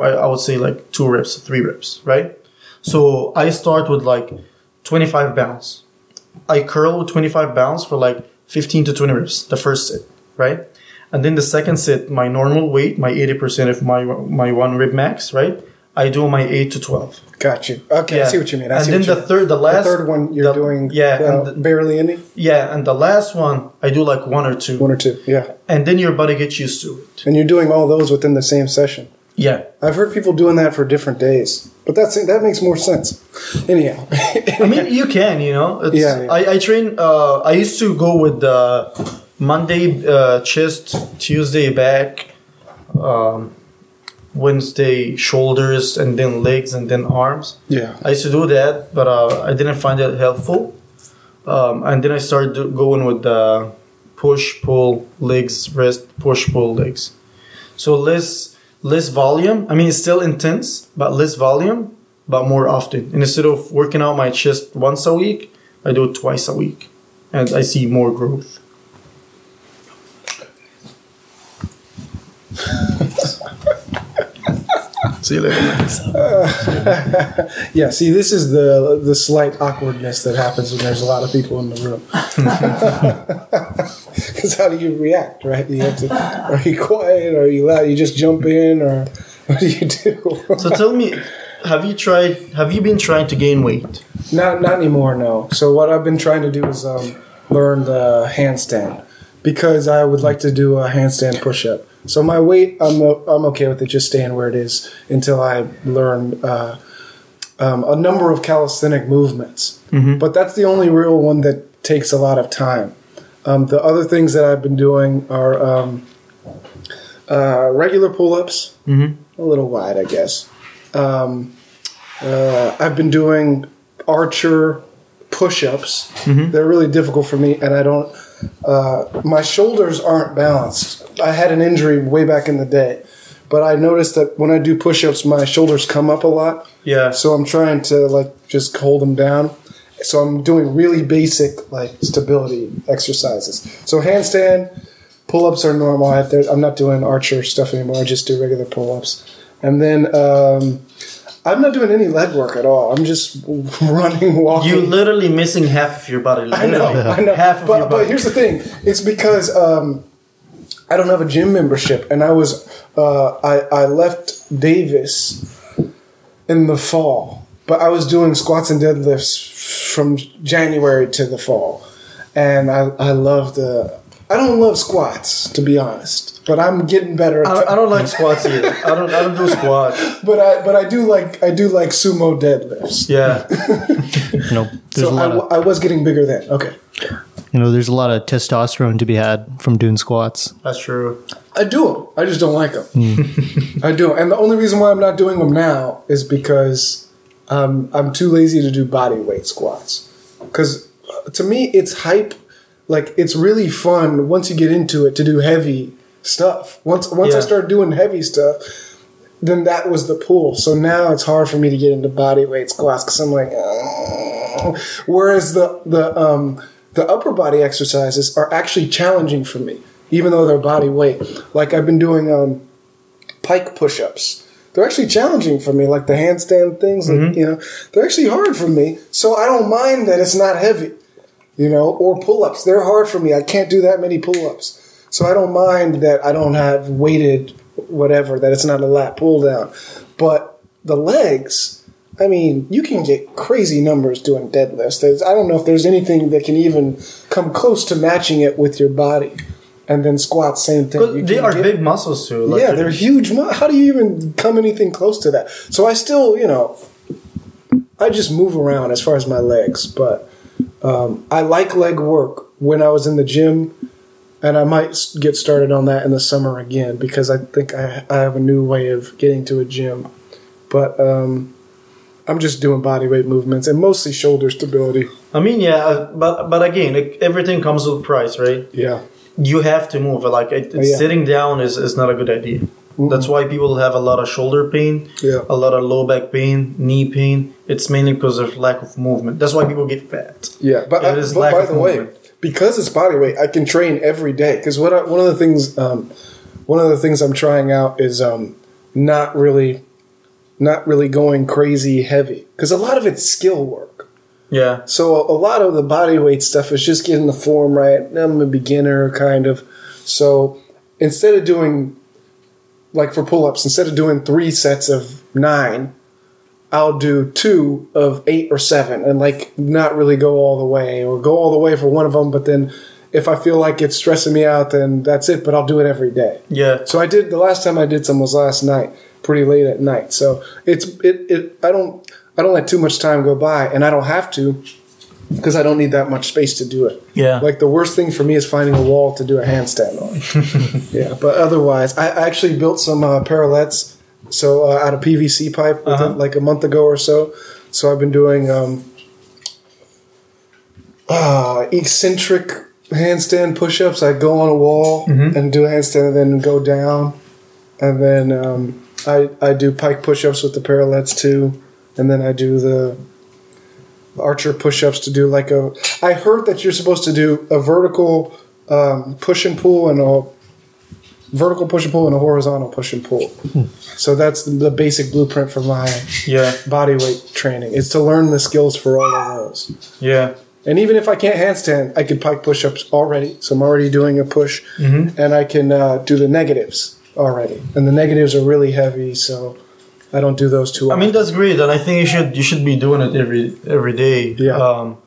I, would say like two reps, three reps, right? So I start with like 25 pounds. I curl with 25 pounds for like 15 to 20 reps, the first set, right? And then the second set, my normal weight, my 80% of my my one rep max, right? I do my 8 to 12. Got you. Okay, I see what you mean. I and see then what the mean. third, the last, the third one you're the- doing yeah, uh, and the- barely any yeah, and the last one I do like one or two, one or two. Yeah, and then your body gets used to it. and you're doing all those within the same session. Yeah, I've heard people doing that for different days, but that's that makes more sense. Anyhow, I mean you can, you know. It's, Yeah, yeah. I, I train. Uh, I used to go with uh, Monday uh, chest, Tuesday back, um, Wednesday shoulders, and then legs, and then arms. yeah, I used to do that, but uh, I didn't find it helpful. Um, and then I started do- going with the push, pull, legs, rest, push, pull, legs. So less less volume. I mean, it's still intense, but less volume, but more often. And instead of working out my chest once a week, I do it twice a week, and I see more growth. see you later. yeah. See, this is the the slight awkwardness that happens when there's a lot of people in the room. Because how do you react, right? You have to. Are you quiet? Are you loud? You just jump in, or what do you do? So tell me, have you tried? Have you been trying to gain weight? Not not anymore. No. So what I've been trying to do is um, learn the handstand because I would like to do a handstand push up. So my weight, I'm I'm okay with it just staying where it is until I learn uh, um, a number of calisthenic movements. But that's the only real one that takes a lot of time. Um, the other things that I've been doing are um, uh, regular pull ups, a little wide, I guess. Um, uh, I've been doing archer push-ups. They're really difficult for me, and I don't. Uh, my shoulders aren't balanced. I had an injury way back in the day, but I noticed that when I do push-ups, my shoulders come up a lot. Yeah. So I'm trying to like just hold them down. So I'm doing really basic like stability exercises. So handstand, pull-ups are normal. I, I'm not doing archer stuff anymore. I just do regular pull-ups, and then um, I'm not doing any leg work at all. I'm just running, walking. You're literally missing half of your body. I know. I know. Half of but, your body. but here's the thing: it's because um, I don't have a gym membership, and I was uh, I I left Davis in the fall, but I was doing squats and deadlifts from January to the fall, and I I love the. I don't love squats to be honest, but I'm getting better. I don't, I don't like squats either. I don't. I don't do squats. but I but I do like I do like sumo deadlifts. Yeah. You know, there's So a I, lot w- of I was getting bigger then. Okay. You know, there's a lot of testosterone to be had from doing squats. That's true. I do them. I just don't like them. I do. And the only reason why I'm not doing them now is because um, I'm too lazy to do body weight squats. Because to me, it's hype. Like it's really fun once you get into it to do heavy stuff. Once once I Yeah. start doing heavy stuff, then that was the pull. So now it's hard for me to get into body weight squats because I'm like, "Oh." whereas the the um, the upper body exercises are actually challenging for me, even though they're body weight. Like I've been doing um, pike push-ups. They're actually challenging for me, like the handstand things. Like, you know, they're actually hard for me. So I don't mind that it's not heavy. You know, or pull-ups. They're hard for me. I can't do that many pull-ups. So I don't mind that I don't have weighted whatever. That it's not a lat pull down. But the legs, I mean, you can get crazy numbers doing deadlifts. There's, I don't know if there's anything that can even come close to matching it with your body. And then squats, same thing. You But they are get- big muscles too. Like yeah, they're huge. mu- How do you even come anything close to that? So I still, you know, I just move around as far as my legs, but um, I like leg work when I was in the gym, and I might get started on that in the summer again because I think I, I have a new way of getting to a gym. But um, I'm just doing body weight movements and mostly shoulder stability. I mean, yeah, uh, but but again, it, everything comes with price, right? Yeah, You have to move. Like it, yeah. sitting down is, is not a good idea. That's why people have a lot of shoulder pain, Yeah. a lot of low back pain, knee pain. It's mainly because of lack of movement. That's why people get fat. Yeah, but, It I, is but lack by of the way, because it's body weight, I can train every day. Because what I, one of the things, um, one of the things I'm trying out is um, not really, not really going crazy heavy. Because a lot of it's skill work. Yeah. So a, lot of the body weight stuff is just getting the form right. I'm a beginner, kind of. So instead of doing, like for pull ups, instead of doing three sets of nine, I'll do two of eight or seven and like not really go all the way or go all the way for one of them. But then if I feel like it's stressing me out, then that's it. But I'll do it every day. Yeah. So I did the last time I did some was last night, pretty late at night. So it's it, it I don't I don't let too much time go by, and I don't have to because I don't need that much space to do it. Yeah. Like the worst thing for me is finding a wall to do a handstand on. yeah, but otherwise, I actually built some uh, parallettes, so uh, out of PVC pipe, Uh-huh. like a month ago or so. So I've been doing um, uh, eccentric handstand push-ups. I go on a wall Mm-hmm. and do a handstand, and then go down, and then um, I I do pike push-ups with the parallettes too, and then I do the archer push-ups to do like a. I heard that you're supposed to do a vertical um, push and pull and a vertical push and pull and a horizontal push and pull. So that's the, basic blueprint for my Yeah. body weight training. Is to learn the skills for all of those. Yeah. And even if I can't handstand, I can pike push-ups already. So I'm already doing a push, and I can uh, do the negatives already. And the negatives are really heavy, so I don't do those too often. I often. mean that's great, and I think you should you should be doing it every every day. Yeah. Um,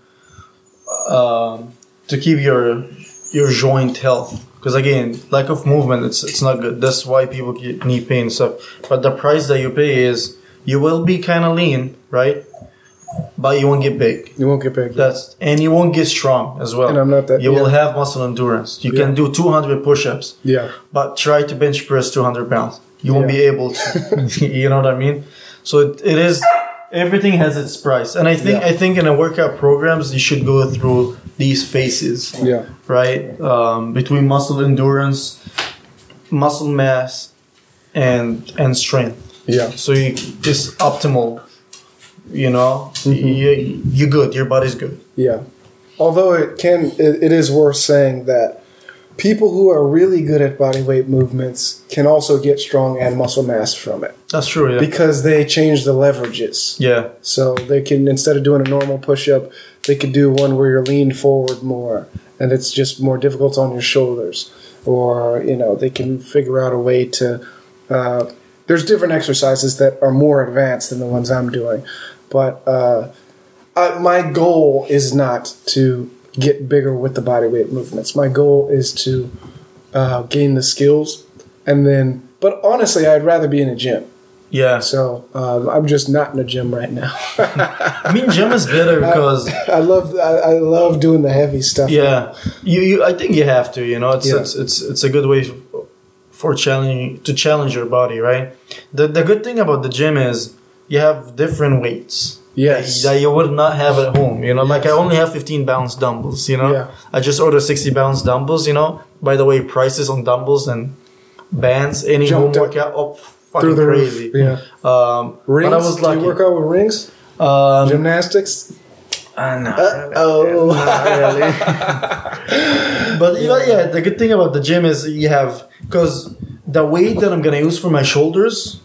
um, to keep your your joint health, because again, lack of movement, it's it's not good. That's why people get knee pain and stuff. But the price that you pay is you will be kind of lean, right? But you won't get big. you won't get big. That's and you won't get strong as well. And I'm not that- You will have muscle endurance. You Yeah. can do 200 push-ups yeah, but try to bench press 200 pounds. You won't Yeah. be able to. you know what I mean? So it, it is. Everything has its price, and I think Yeah. I think in a workout programs you should go through these phases, yeah, right? Um, between muscle endurance, muscle mass, and and strength. yeah, So you just optimal. You know, you you good. Your body's good. yeah. Although it can, it, it is worth saying that people who are really good at body weight movements can also get strong and muscle mass from it That's true. Yeah. because they change the leverages. yeah. So they can instead of doing a normal push up, they could do one where you're leaned forward more and it's just more difficult on your shoulders. Or, you know, they can figure out a way to uh, there's different exercises that are more advanced than the ones I'm doing. But uh, I, my goal is not to get bigger with the body weight movements. My goal is to uh, gain the skills and then but honestly I'd rather be in a gym. Yeah. So um, I'm just not in a gym right now. I mean, gym is better because I love I, I love doing the heavy stuff. Yeah, you, you. I think you have to. You know, it's Yeah. it's, it's it's a good way for challenging to challenge your body, right? The the good thing about the gym is you have different weights Yes. that you would not have at home. You know, like I only have 15 pounds dumbbells. You know, Yeah. I just ordered 60 pounds dumbbells. You know, by the way, prices on dumbbells and bands, any home Jumped up workout, oh, fucking Through the crazy. roof. Yeah. Um, Rings. but I was Do you work out with rings? um, Gymnastics? uh, no, Oh. Not really. but you know, yeah, the good thing about the gym is you have because the weight that I'm gonna use for my shoulders,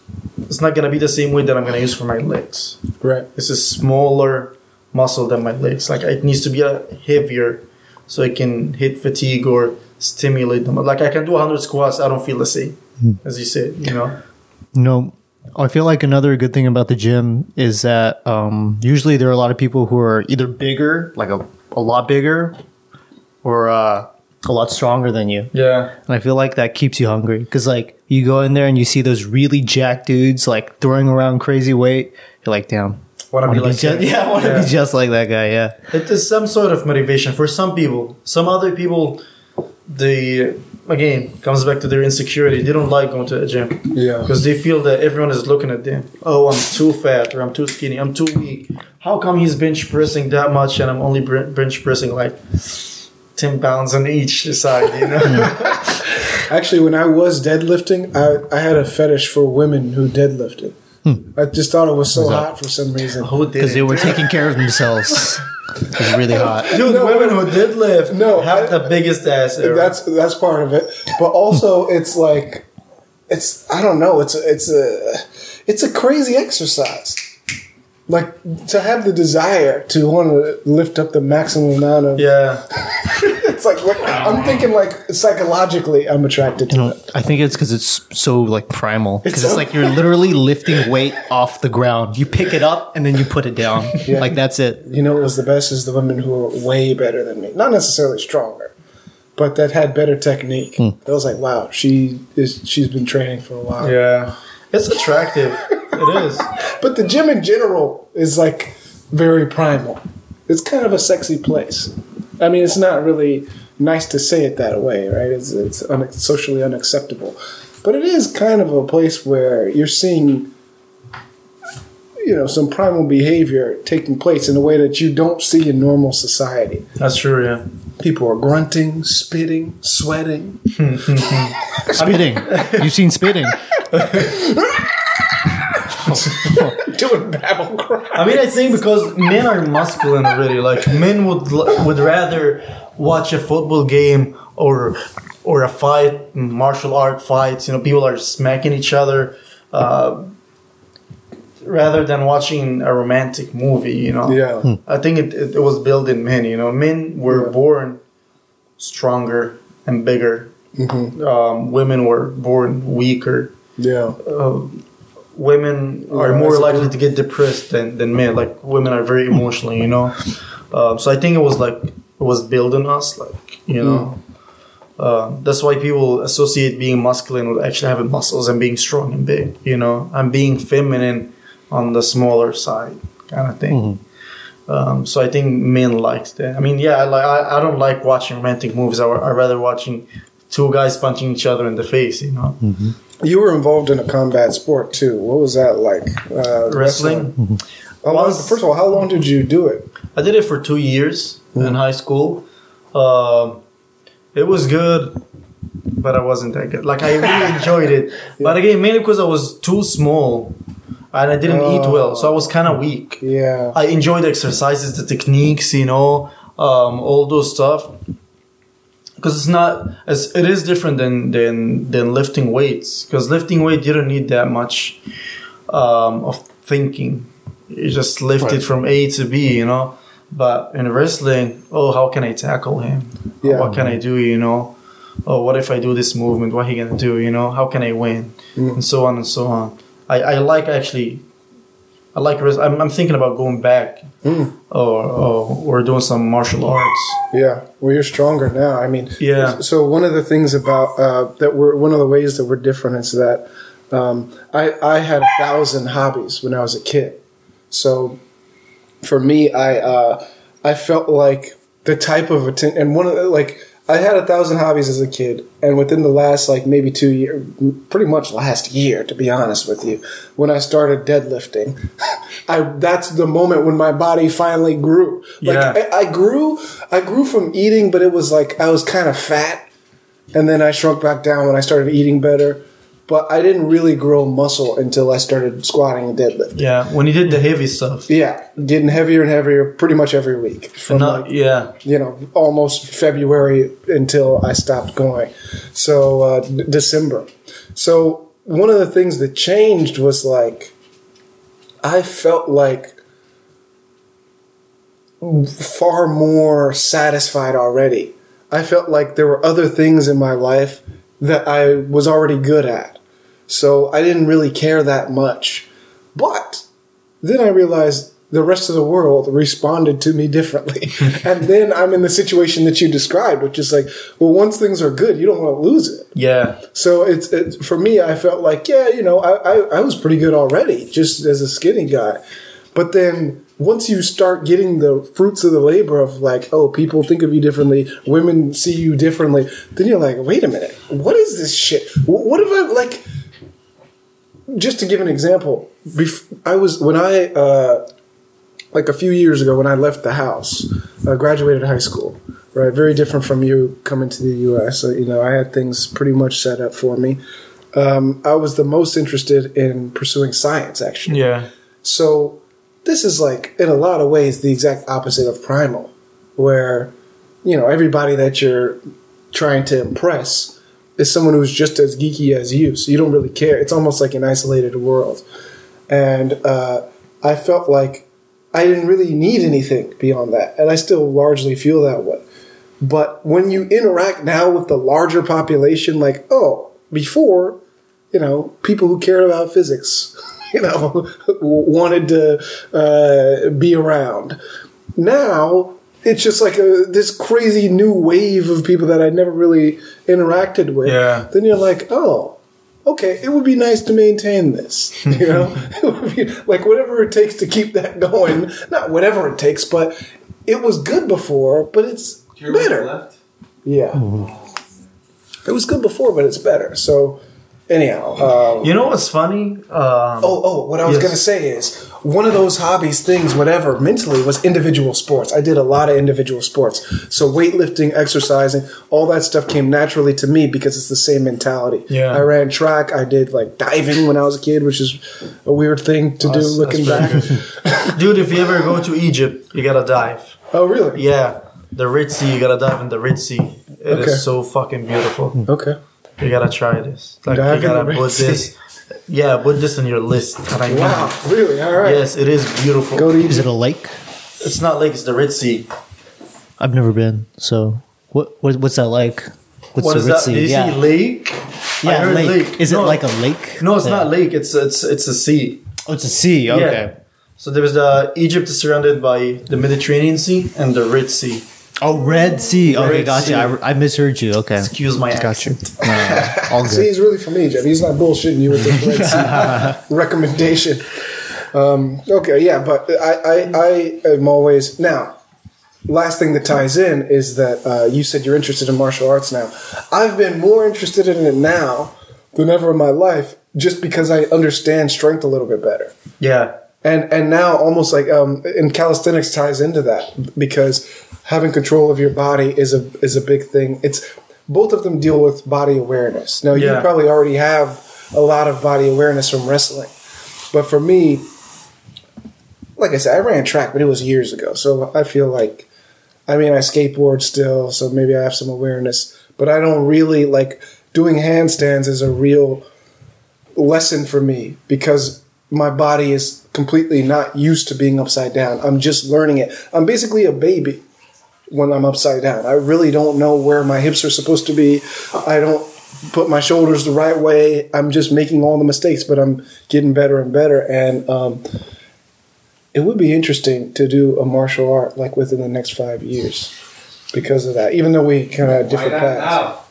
it's not gonna be the same weight that I'm gonna use for my legs. Right. It's a smaller muscle than my legs. Like it needs to be a heavier, so it can hit fatigue or stimulate them. Like I can do 100 squats, I don't feel the same, as you said. You know. No, I feel like another good thing about the gym is that um, usually there are a lot of people who are either bigger, like a, a lot bigger, or uh, a lot stronger than you. Yeah. And I feel like that keeps you hungry because, like, you go in there and you see those really jacked dudes like throwing around crazy weight. You're like, damn. Wanna be wanna like just, yeah, I want to Yeah. be just like that guy. Yeah, It is some sort of motivation for some people. Some other people, they again comes back to their insecurity. They don't like going to a gym Yeah. because they feel that everyone is looking at them. Oh, I'm too fat, or I'm too skinny, I'm too weak. How come he's bench pressing that much and I'm only bench pressing like ten pounds on each side? You know? Hmm. Actually, when I was deadlifting, I, I had a fetish for women who deadlifted. Hmm. I just thought it was so hot for some reason. Oh, because they were taking care of themselves. It was really hot. Dude, No, women who did lift No, have I- the biggest ass ever. That's that's part of it, but also it's like it's I don't know. It's a, it's a it's a crazy exercise. Like to have the desire to want to lift up the maximum amount of. Yeah, It's like what, I'm thinking. Like psychologically, I'm attracted to You know, it. I think it's because it's so like primal. Because It's it's, so- like you're literally lifting weight off the ground. You pick it up and then you put it down. Yeah. Like that's it. You know, what was the best is the women who were way better than me. Not necessarily stronger, but that had better technique. Hmm. I was like, wow, she is. She's been training for a while. yeah, it's attractive. it is. But the gym in general is like very primal. It's kind of a sexy place. I mean, it's not really nice to say it that way, right? It's, it's un- socially unacceptable. But it is kind of a place where you're seeing, you know, some primal behavior taking place in a way that you don't see in normal society. That's true. Yeah. People are grunting, spitting, sweating. Hmm, hmm, hmm. Spitting. You've seen spitting. doing babble cry. I mean, I think because men are masculine already. Like men would would rather watch a football game or or a fight, martial art fights. You know, people are smacking each other. Uh, rather than watching a romantic movie, you know. Yeah. I think it, it, it was built in men. You know, men were Yeah. born stronger and bigger. Mhm. Um, women were born weaker. Yeah. Women are Yeah, more likely to get depressed than, than men. Like women are very emotional, you know. Um, so I think it was like it was building us, like you know. Uh, that's why people associate being masculine with actually having muscles and being strong and big, you know, and being feminine on the smaller side, kind of thing. Um, so I think men liked that. I mean, yeah, I like. I, I don't like watching romantic movies. I, I rather watching two guys punching each other in the face. You know, You were involved in a combat sport too. What was that like? Uh, wrestling. How long- first of all, how long did you do it? I did it for two years in high school. Um, it was good, but I wasn't that good. Like I really enjoyed it, but again, mainly because I was too small and I didn't eat well, so I was kind of weak. Yeah. I enjoyed the exercises, the techniques, you know, um, all those stuff. Because it's not, it's, it is different than than than lifting weights. Because lifting weight, you don't need that much um, of thinking. You just lift it from A to B, you know. But in wrestling, oh, how can I tackle him? Yeah. What can I do? You know. Oh, what if I do this movement? What he gonna do? You know. How can I win? Mm. And so on and so on. I, I like actually I like. I'm, I'm thinking about going back, Mm. Or, or or doing some martial arts. Yeah. Well, you're stronger now. I mean, Yeah. So one of the things about uh, that we're one of the ways that we're different is that um, I I had a thousand hobbies when I was a kid. So for me, I uh, I felt like the type of attention, and one of the, like I had a thousand hobbies as a kid, and within the last like maybe two years, pretty much last year, to be honest with you, when I started deadlifting, I that's the moment when my body finally grew. Like Yeah. I, I grew, I grew from eating, but it was like I was kind of fat, and then I shrunk back down when I started eating better. But I didn't really grow muscle until I started squatting and deadlifting. Yeah, when you did the heavy stuff. Yeah, getting heavier and heavier pretty much every week from Not- like yeah, you know almost February until I stopped going. So uh, d- December. So one of the things that changed was like I felt like far more satisfied already. I felt like there were other things in my life that I was already good at. So I didn't really care that much. But then I realized the rest of the world responded to me differently. and then I'm in the situation that you described, which is like, well, once things are good, you don't want to lose it. yeah, So it's, it's for me. I felt like, yeah, you know, I, I, I was pretty good already, just as a skinny guy. But then once you start getting the fruits of the labor of like, oh, people think of you differently, women see you differently, then you're like, wait a minute, what is this shit? Wh- What if I like? Just to give an example, bef- I was when I uh, like a few years ago when I left the house, I graduated high school. Right, very different from you coming to the U.S. Uh, you know, I had things pretty much set up for me. Um, I was the most interested in pursuing science, actually. yeah, So this is like in a lot of ways the exact opposite of primal, where you know everybody that you're trying to impress is someone who's just as geeky as you, so you don't really care. It's almost like an isolated world, and uh, I felt like I didn't really need anything beyond that, and I still largely feel that way. But when you interact now with the larger population, like oh, before, you know, people who cared about physics, you know, wanted to uh, be around. Now it's just like a, this crazy new wave of people that I never really interacted with. Yeah. Then you're like, oh, okay, it would be nice to maintain this. You know, it would be like whatever it takes to keep that going. Not whatever it takes, but it was good before, but it's better. Left? Yeah. It was good before, but it's better. So, anyhow. Um, You know what's funny? Um, Oh, oh, what I was Yes. going to say is one of those hobbies, things, whatever, mentally was individual sports. I did a lot of individual sports. So weightlifting, exercising, all that stuff came naturally to me because it's the same mentality. Yeah. I ran track. I did like diving when I was a kid, which is a weird thing to do That's- looking that's back. dude, if you ever go to Egypt, you gotta dive. oh, really? Yeah, the Red Sea, you gotta dive in the Red Sea. It is Okay. so fucking beautiful. Okay. You gotta try this. Like you gotta put this. Yeah, put this on your list. And I mean, Wow. Really? All right. Yes, it is beautiful. Go to Is it a lake? It's not lake. it's the Red Sea. I've never been. So what, what what's that like? What's What the is Red that? Sea? Did you yeah. see lake? I yeah, heard lake. Is No. it like a lake? No, it's Yeah. not lake. It's it's it's a sea. Oh, it's a sea. Okay. So there's the Egypt is surrounded by the Mediterranean Sea and the Red Sea. Oh, Red Sea. Okay, Red gotcha. Sea. I, I misheard you. Okay. Excuse my Gotcha. accent. No, no, no. All See, he's really from Egypt. He's not bullshitting you with this Red Sea recommendation. Um, okay, yeah, but I, I, I am always now. Last thing that ties in is that uh, you said you're interested in martial arts now. I've been more interested in it now than ever in my life, just because I understand strength a little bit better Yeah. And and now almost like um and calisthenics ties into that because having control of your body is a is a big thing. It's both of them deal with body awareness. Now you probably already have a lot of body awareness from wrestling but for me like i said i ran track but it was years ago. So i feel like i mean i skateboard still so maybe i have some awareness but i don't really like doing handstands is a real lesson for me because my body is completely not used to being upside down. I'm just learning it. I'm basically a baby when I'm upside down. I really don't know where my hips are supposed to be. I don't put my shoulders the right way. I'm just making all the mistakes, but I'm getting better and better. And um, it would be interesting to do a martial art like within the next five years because of that. Even though we kind of have different paths.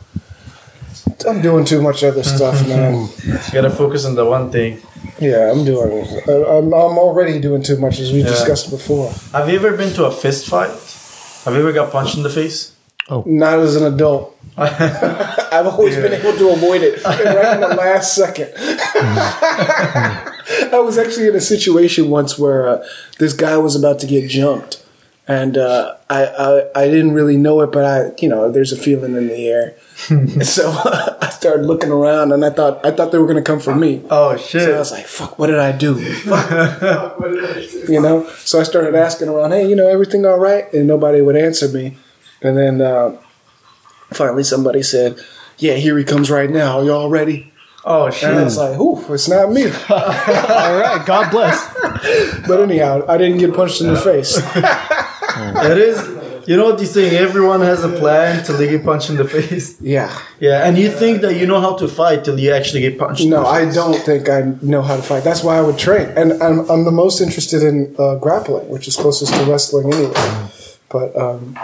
I'm doing too much other stuff, man. You gotta focus on the one thing. Yeah, I'm doing. I'm, I'm already doing too much, as we Yeah. discussed before. Have you ever been to a fist fight? Have you ever got punched in the face? Oh. Not as an adult. I've always been able to avoid it right in the last second. I was actually in a situation once where uh, this guy was about to get jumped, and uh, I, I I didn't really know it, but I you know there's a feeling in the air, so I started looking around, and I thought I thought they were gonna come for me. Oh shit! So I was like, "Fuck! What did I do? Fuck! you know." So I started asking around, "Hey, you know, everything all right?" And nobody would answer me. And then uh, finally, somebody said, "Yeah, here he comes right now. Are y'all ready?" Oh shit! And I was like, "Ooh, it's not me." All right. God bless. but anyhow, I didn't get punched in the face. It is. You know what you saying? Everyone has a plan till they get punched in the face. Yeah. Yeah, and you think that you know how to fight till you actually get punched. in No, the I face. don't think I know how to fight. That's why I would train, and I'm, I'm the most interested in uh, grappling, which is closest to wrestling anyway. But um,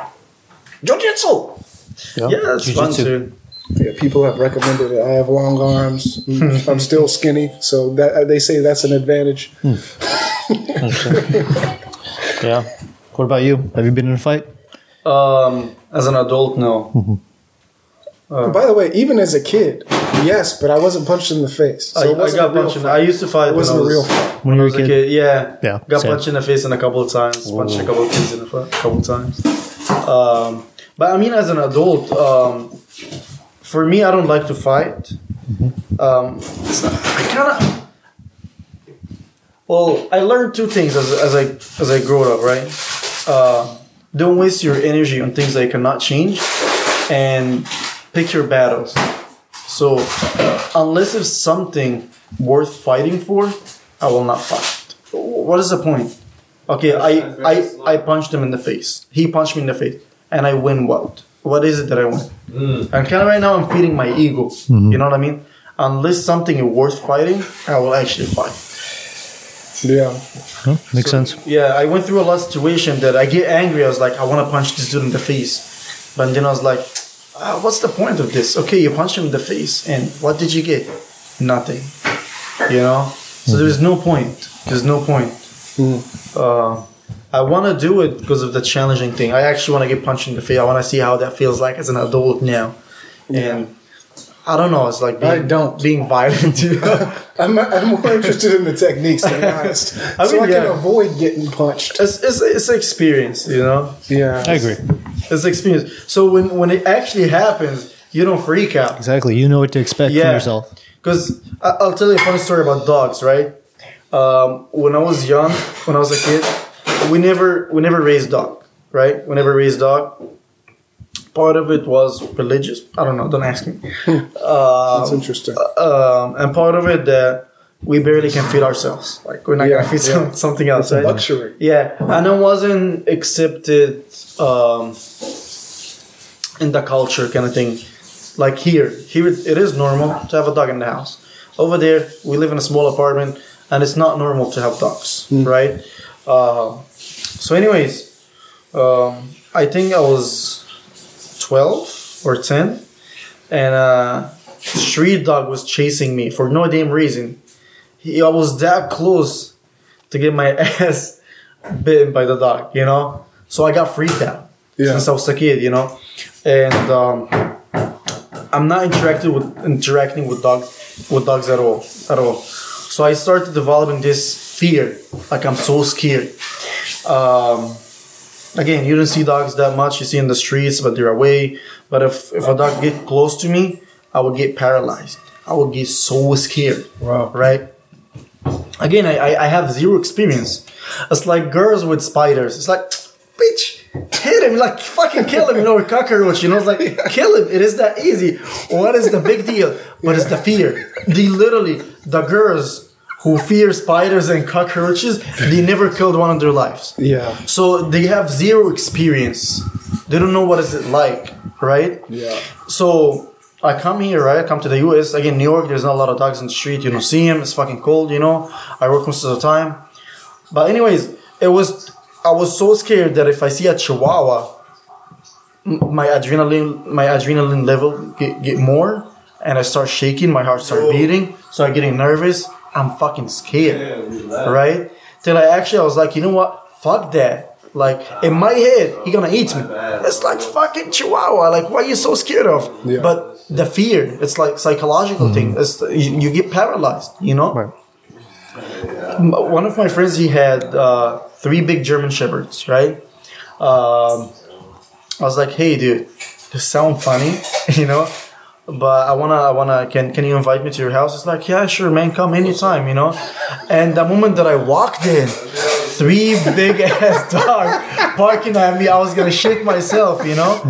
jiu-jitsu. Yeah, that's fun Jiu-jitsu. too. Yeah, people have recommended it. I have long arms. I'm still skinny, so that they say that's an advantage. Yeah. What about you? Have you been in a fight? Um, as an adult, no. By the way, even as a kid, yes, but I wasn't punched in the face. So I, it I wasn't got a real punched. In. I used to fight It when I wasn't was a real fight. When I you were was a a kid? kid. Yeah, Yeah, Got same. punched in the face in a couple of times. Punched a couple of kids in the face a couple of times. Um, but I mean, as an adult, um, for me, I don't like to fight. Um, it's not- I kind of. Well, I learned two things as, as I as I grew up. Right, uh, don't waste your energy on things that you cannot change, and pick your battles. So, unless it's something worth fighting for, I will not fight. what is the point? Okay, I, I, I punched him in the face. He punched me in the face. And I win what? What is it that I win? And kind of right now I'm feeding my ego. You know what I mean? Unless something is worth fighting, I will actually fight. Yeah. Huh? Makes So, sense. Yeah, I went through a lot of situation that I get angry. I was like, I want to punch this dude in the face, but then I was like, ah, what's the point of this? Okay, you punched him in the face, and what did you get? Nothing. You know. So there is no point. There's no point. Uh, I want to do it because of the challenging thing. I actually want to get punched in the face. I want to see how that feels like as an adult now, and. I don't know. It's like being, I don't. being violent. You know? I'm, I'm more interested in the techniques, to be honest. I so mean, I can avoid getting punched. it's, it's it's experience, you know. Yeah. I agree. It's experience. So when when it actually happens, you don't freak out. Exactly. You know what to expect Yeah. from yourself. Because I'll tell you a funny story about dogs, right? Um, when I was young, when I was a kid, we never we never raised dog, right? We never raised dog. Part of it was religious. I don't know. Don't ask me. That's interesting. Um, and part of it that we barely can feed ourselves. Like we're not Yeah, gonna feed yeah. some, something else. Right? luxury. Yeah, and it wasn't accepted um, in the culture kind of thing. Like here, here it it is normal to have a dog in the house. Over there, we live in a small apartment, and it's not normal to have dogs, right? Uh, so, anyways, um, I think I was twelve or ten, and uh, street dog was chasing me for no damn reason. He, I was that close to get my ass bitten by the dog, you know. So I got freaked out Yeah. since I was a kid, you know, and um, I'm not interacted with interacting with dog with dogs at all, at all. So I started developing this fear, like I'm so scared. Um, again, you don't see dogs that much. You see in the streets, but they're away. But if if a dog get close to me, I would get paralyzed. I would get so scared Wow. right? Again, I, I, have zero experience. It's like girls with spiders. It's like, bitch, hit him, like fucking kill him, you know, cockroach, you know, it's like, kill him. It is that easy. What is the big deal? But it's the fear. They literally, the girls who fear spiders and cockroaches, they never killed one in their lives. Yeah. So they have zero experience. They don't know what is it like, right? Yeah. So I come here, right? I come to the US. Again, New York, there's not a lot of dogs in the street. You don't see them. It's fucking cold, you know. I work most of the time. But anyways, it was I was so scared that if I see a chihuahua, my adrenaline my adrenaline level get, get more and I start shaking, my heart start beating, start getting nervous. I'm fucking scared. Right? Till I actually I was like, you know what? Fuck that. Like in my head, he gonna eat me. It's like fucking chihuahua. Like what are you so scared of? Yeah. But the fear, it's like psychological thing. It's you, you get paralyzed. You know. Right. One of my friends, he had uh, three big German shepherds. Right. Um, I was like, hey, dude, this sound funny, you know. But I wanna, I wanna. Can can you invite me to your house? It's like, yeah, sure, man, come anytime, you know. And the moment that I walked in, three big ass dogs barking at me. I was gonna shit myself, you know.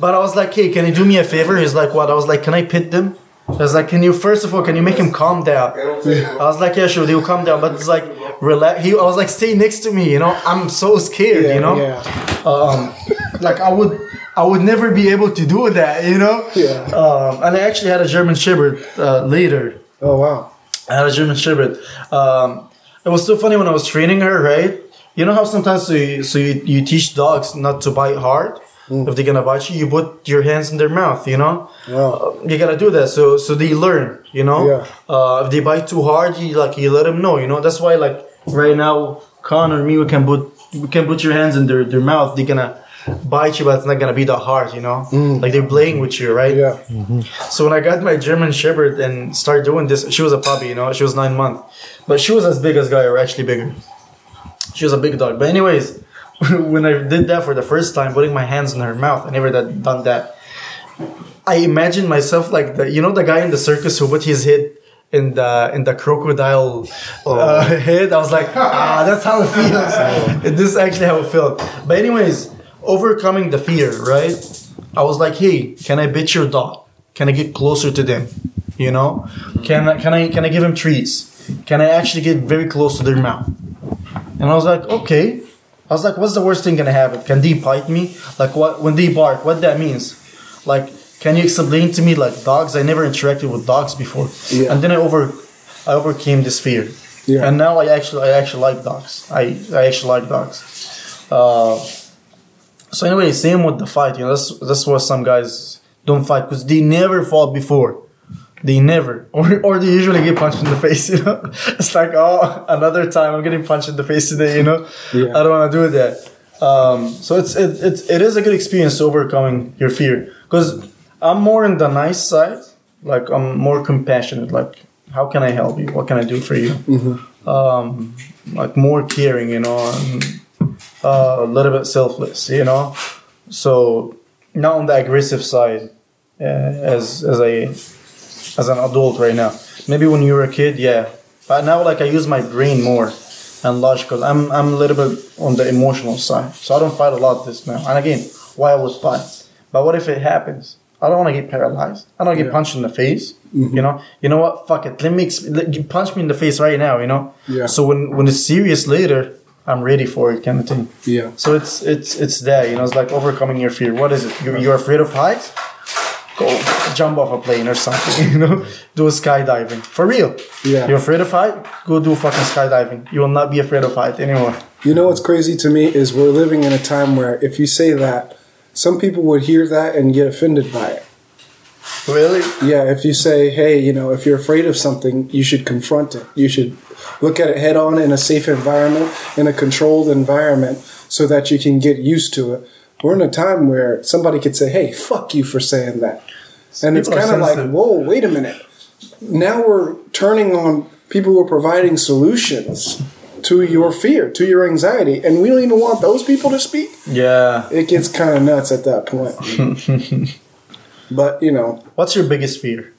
But I was like, hey, can you do me a favor? He's like, what? I was like, can I pit them? I was like, can you first of all, can you make him calm down? I was like, yeah, sure, he'll calm down. But it's like, relax. He, I was like, stay next to me, you know. I'm so scared, Yeah. you know. Yeah. Um, like I would, I would never be able to do that, you know. Yeah. Um, and I actually had a German Shepherd uh, later. Oh wow. I had a German Shepherd. Um, it was so funny when I was training her, right? You know how sometimes so you, so you, you teach dogs not to bite hard. If they're gonna bite you, you put your hands in their mouth. You know, Wow. you gotta do that so so they learn. You know, Yeah. uh, if they bite too hard, you like you let them know. You know, that's why like right now, Con or me, we can put we can put your hands in their their mouth. They're gonna bite you, but it's not gonna be that hard. You know, like they're playing with you, right? Yeah. So when I got my German Shepherd and started doing this, she was a puppy, you know, she was nine months, but she was as big as Guy, or actually bigger. She was a big dog. But anyways, when I did that for the first time, putting my hands in her mouth, I never that, done that. I imagined myself like the, you know, the guy in the circus who put his head in the in the crocodile uh, head. I was like, ah, that's how it feels. this is actually how it felt. But anyways, overcoming the fear, right? I was like, hey, can I bit your dog? Can I get closer to them? You know, can I can I can I give him treats? Can I actually get very close to their mouth? And I was like, okay. I was like, what's the worst thing gonna happen? Can they bite me? Like what when they bark, what that means? Like, can you explain to me like dogs? I never interacted with dogs before. Yeah. And then I over I overcame this fear. Yeah. And now I actually I actually like dogs. I, I actually like dogs. Uh, so anyway, same with the fight. You know, that's that's what some guys don't fight because they never fought before. They never, or or they usually get punched in the face. You know, it's like oh, another time I'm getting punched in the face today. You know, Yeah. I don't want to do that. Um, so it's it, it it is a good experience overcoming your fear because I'm more in the nice side. Like I'm more compassionate. Like how can I help you? What can I do for you? Um, like more caring. You know. And, uh, a little bit selfless, you know. So not on the aggressive side uh, as as a as an adult right now. Maybe when you were a kid, yeah. But now, like I use my brain more and logical. I'm I'm a little bit on the emotional side, so I don't fight a lot this now. And again, why I would fight? But what if it happens? I don't want to get paralyzed. I don't want to get Yeah. punched in the face. You know. You know what? Fuck it. Let me ex- let, punch me in the face right now. You know. Yeah. So when when it's serious later, I'm ready for it, kind of thing. Yeah. So it's it's it's there, you know. It's like overcoming your fear. What is it? You're, you're afraid of heights? Go jump off a plane or something. You know, do skydiving for real. Yeah. You're afraid of height? Go do fucking skydiving. You will not be afraid of height anymore. You know what's crazy to me is we're living in a time where if you say that, some people would hear that and get offended by it. Really? Yeah, if you say, hey, you know, if you're afraid of something, you should confront it. You should look at it head on in a safe environment, in a controlled environment, so that you can get used to it. We're in a time where somebody could say, hey, fuck you for saying that. And it's People are kind of like, whoa, wait a minute. Now we're turning on people who are providing solutions to your fear, to your anxiety, and we don't even want those people to speak Yeah. it gets kind of nuts at that point. but you know, What's your biggest fear?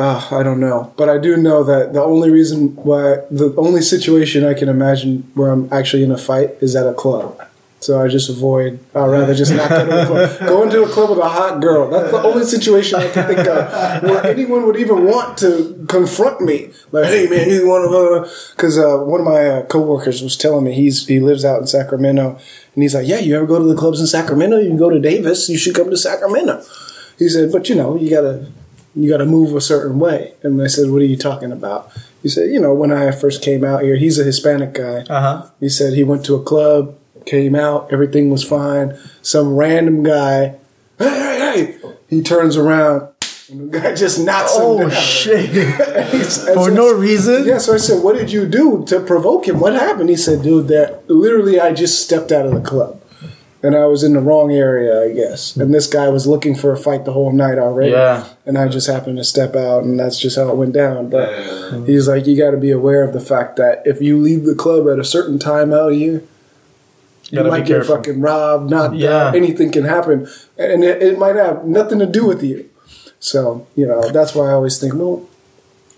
Uh, I don't know. But I do know that the only reason why, the only situation I can imagine where I'm actually in a fight is at a club. So I just avoid. I'd rather just not go to a club. Go into a club with a hot girl. That's the only situation I can think of where anyone would even want to confront me. Like, hey man, you want to? Because uh, one of my uh, coworkers was telling me he's he lives out in Sacramento, and he's like, yeah, you ever go to the clubs in Sacramento? You can go to Davis. You should come to Sacramento. He said, but you know, you gotta you got to move a certain way. And I said, What are you talking about? He said, You know, when I first came out here, he's a Hispanic guy. Uh huh. He said he went to a club, came out, everything was fine. Some random guy, hey, hey, hey, he turns around, and the guy just knocks him Oh down. shit! And For so- no reason. Yeah, so I said, What did you do to provoke him? What happened? He said, Dude, that literally I just stepped out of the club. And I was in the wrong area, I guess. And this guy was looking for a fight the whole night already. Yeah. And I just happened to step out, and that's just how it went down. But he's like, you got to be aware of the fact that if you leave the club at a certain time out here, you Gotta might get fucking robbed, not Yeah. out, anything can happen. And it, it might have nothing to do with you. So, you know, that's why I always think, well,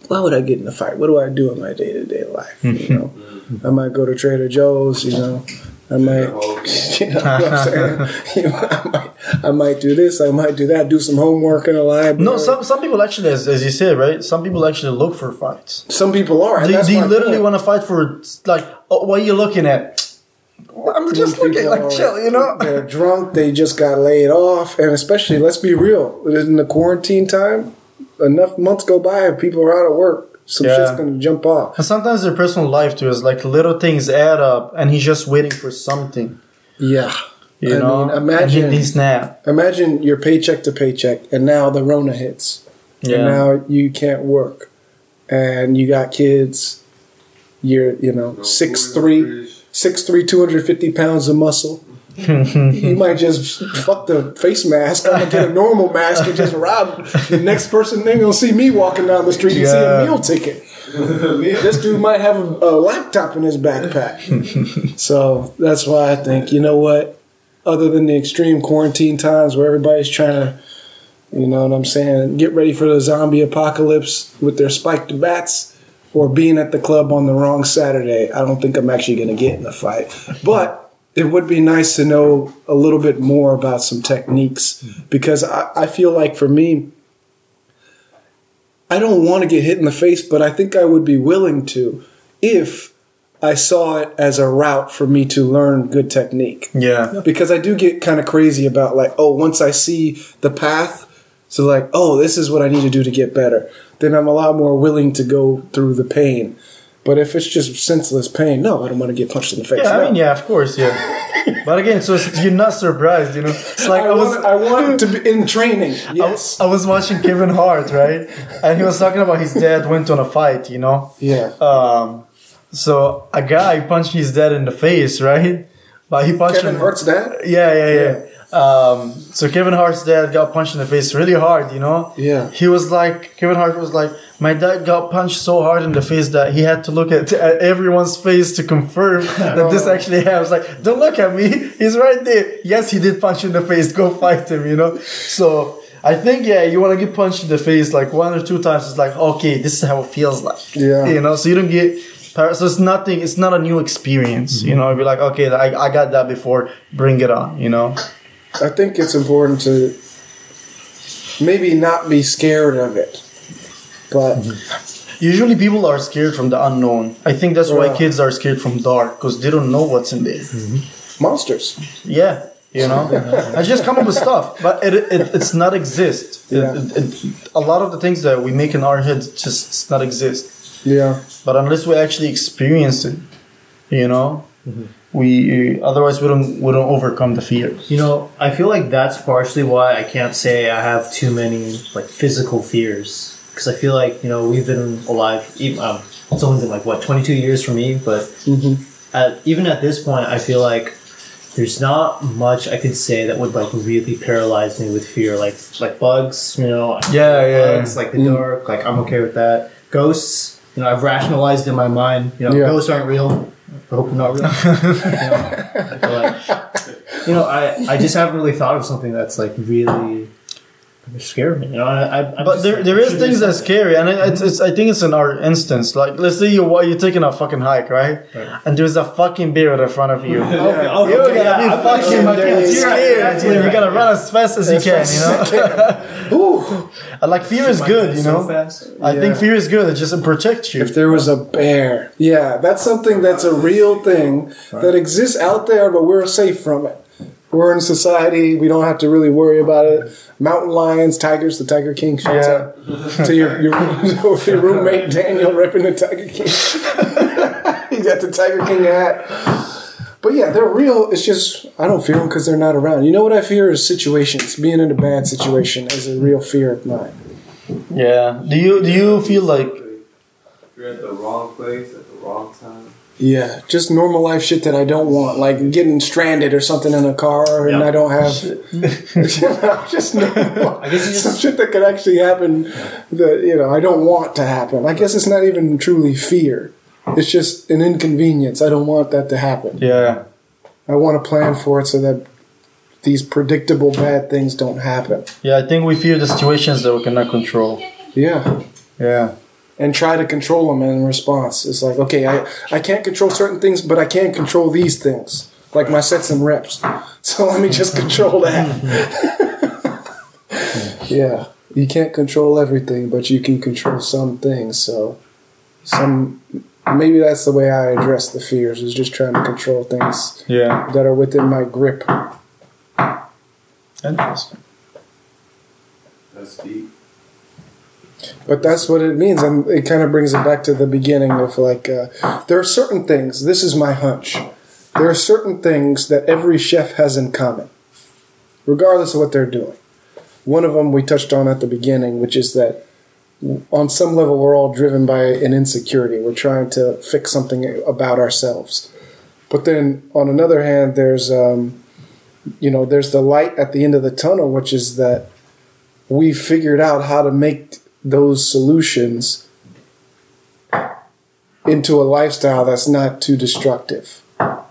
why would I get in a fight? What do I do in my day to day life? You mm-hmm. know, I might go to Trader Joe's, you know. I might, you know what I'm saying? You know, I might, I might do this. I might do that. Do some homework in a library. No, some some people actually, as, as you said, right? Some people actually look for fights. some people are. They, they literally want to fight for like, oh, what are you looking at? I'm just looking like are- chill, you know. They're drunk. They just got laid off, and especially, let's be real, in the quarantine time, enough months go by, and people are out of work. Some Yeah. shit's gonna jump off. And sometimes their personal life too is like little things add up, and he's just waiting for something, Yeah, you I know. mean, imagine he, he snap. imagine your paycheck to paycheck, and now the Rona hits, and Yeah. now you can't work, and you got kids. You're you know six three, six three, two hundred fifty pounds of muscle. you might just fuck the face mask. I'm gonna get a normal mask and just rob the next person. They're gonna see me walking down the street and see a meal ticket. this dude might have a, a laptop in his backpack. so that's why I think you know what. Other than the extreme quarantine times where everybody's trying to, you know what I'm saying, get ready for the zombie apocalypse with their spiked bats, or being at the club on the wrong Saturday, I don't think I'm actually going to get in the fight. But it would be nice to know a little bit more about some techniques mm-hmm. because I, I feel like for me, I don't want to get hit in the face, but I think I would be willing to if I saw it as a route for me to learn good technique. Yeah. Because I do get kind of crazy about like, oh, once I see the path, so like, oh, this is what I need to do to get better. Then I'm a lot more willing to go through the pain. But if it's just senseless pain, no, I don't want to get punched in the face. Yeah, I no. mean, yeah, of course, yeah. but again, so you're not surprised, you know? It's like I, I was, want, I want to be in training. Yes. I was watching Kevin Hart, right? And he was talking about his dad went on a fight, you know? yeah. Um, so a guy punched his dad in the face, right? But he punched Kevin him. Hart's dad. Yeah, yeah, yeah. Um, so Kevin Hart's dad got punched in the face really hard, you know? Yeah. He was like, Kevin Hart was like, my dad got punched so hard in the face that he had to look at, at everyone's face to confirm that this actually happened. I was like, don't look at me. He's right there. Yes, he did punch you in the face. Go fight him, you know? So I think, yeah, you want to get punched in the face like one or two times. It's like, okay, this is how it feels like. Yeah. You know, so you don't get, so it's nothing, it's not a new experience, you know? It'd be like, okay, I, I got that before, bring it on, you know? I think it's important to maybe not be scared of it, but mm-hmm. Usually people are scared from the unknown. I think that's why Yeah. kids are scared from dark because they don't know what's in there. Mm-hmm. monsters. Yeah, you know, I just come up with stuff, but it, it it's not exist. Yeah. it- it- a lot of the things that we make in our heads just it's not exist. Yeah. But unless we actually experience it, you know, mm-hmm. We otherwise we don't we don't overcome the fears. You know, I feel like that's partially why I can't say I have too many like physical fears because I feel like you know we've been alive. Even um, it's only been like what twenty two years for me, but at, even at this point, I feel like there's not much I could say that would like really paralyze me with fear. Like like bugs, you know. Yeah, yeah. Bugs, like the dark. Like I'm okay with that. Ghosts, you know, I've rationalized in my mind. You know, Yeah. ghosts aren't real. I hope not real. you know, but, you know, I, I just haven't really thought of something that's like really scared me. You know, I, I, I'm But just, there, like, there is things that that's scary, and it, it's, it's, I think it's in our instance. Like, let's say you you're taking a fucking hike, right? And there's a fucking bear in front of you. Okay, You're okay, gonna yeah, be I'm fucking fucking you're scared. scared. You're gonna run as fast as you can, you know. Ooh. Like fear is good, you know. I think fear is good. It just protects you. If there was a bear, yeah, that's something that's a real thing that exists out there, but we're safe from it. We're in society; we don't have to really worry about it. Mountain lions, tigers, the Tiger King. Shouts Yeah. out to your, your your roommate Daniel repping the Tiger King. he got the Tiger King hat. But yeah, they're real. It's just I don't fear them because they're not around. You know what I fear is situations. Being in a bad situation is a real fear of mine. Yeah. Do you do you feel like You're at the wrong place at the wrong time. Yeah, just normal life shit that I don't want, like getting stranded or something in a car, and Yeah. I don't have just normal. I guess you just- some shit that could actually happen that you know I don't want to happen. I guess it's not even truly fear; it's just an inconvenience. I don't want that to happen. yeah? I want to plan for it so that these predictable bad things don't happen. Yeah, I think we fear the situations that we cannot control. Yeah. Yeah. And try to control them in response. It's like, okay, I, I can't control certain things, but I can control these things, like my sets and reps. So let me just control that. yeah, you can't control everything, but you can control some things. So some maybe that's the way I address the fears is just trying to control things Yeah. that are within my grip. Interesting. That's deep. But that's what it means, and it kind of brings it back to the beginning of like uh, there are certain things. This is my hunch. There are certain things that every chef has in common, regardless of what they're doing. One of them we touched on at the beginning, which is that on some level we're all driven by an insecurity. We're trying to fix something about ourselves. But then on another hand, there's um, you know there's the light at the end of the tunnel, which is that we figured out how to make those solutions into a lifestyle that's not too destructive.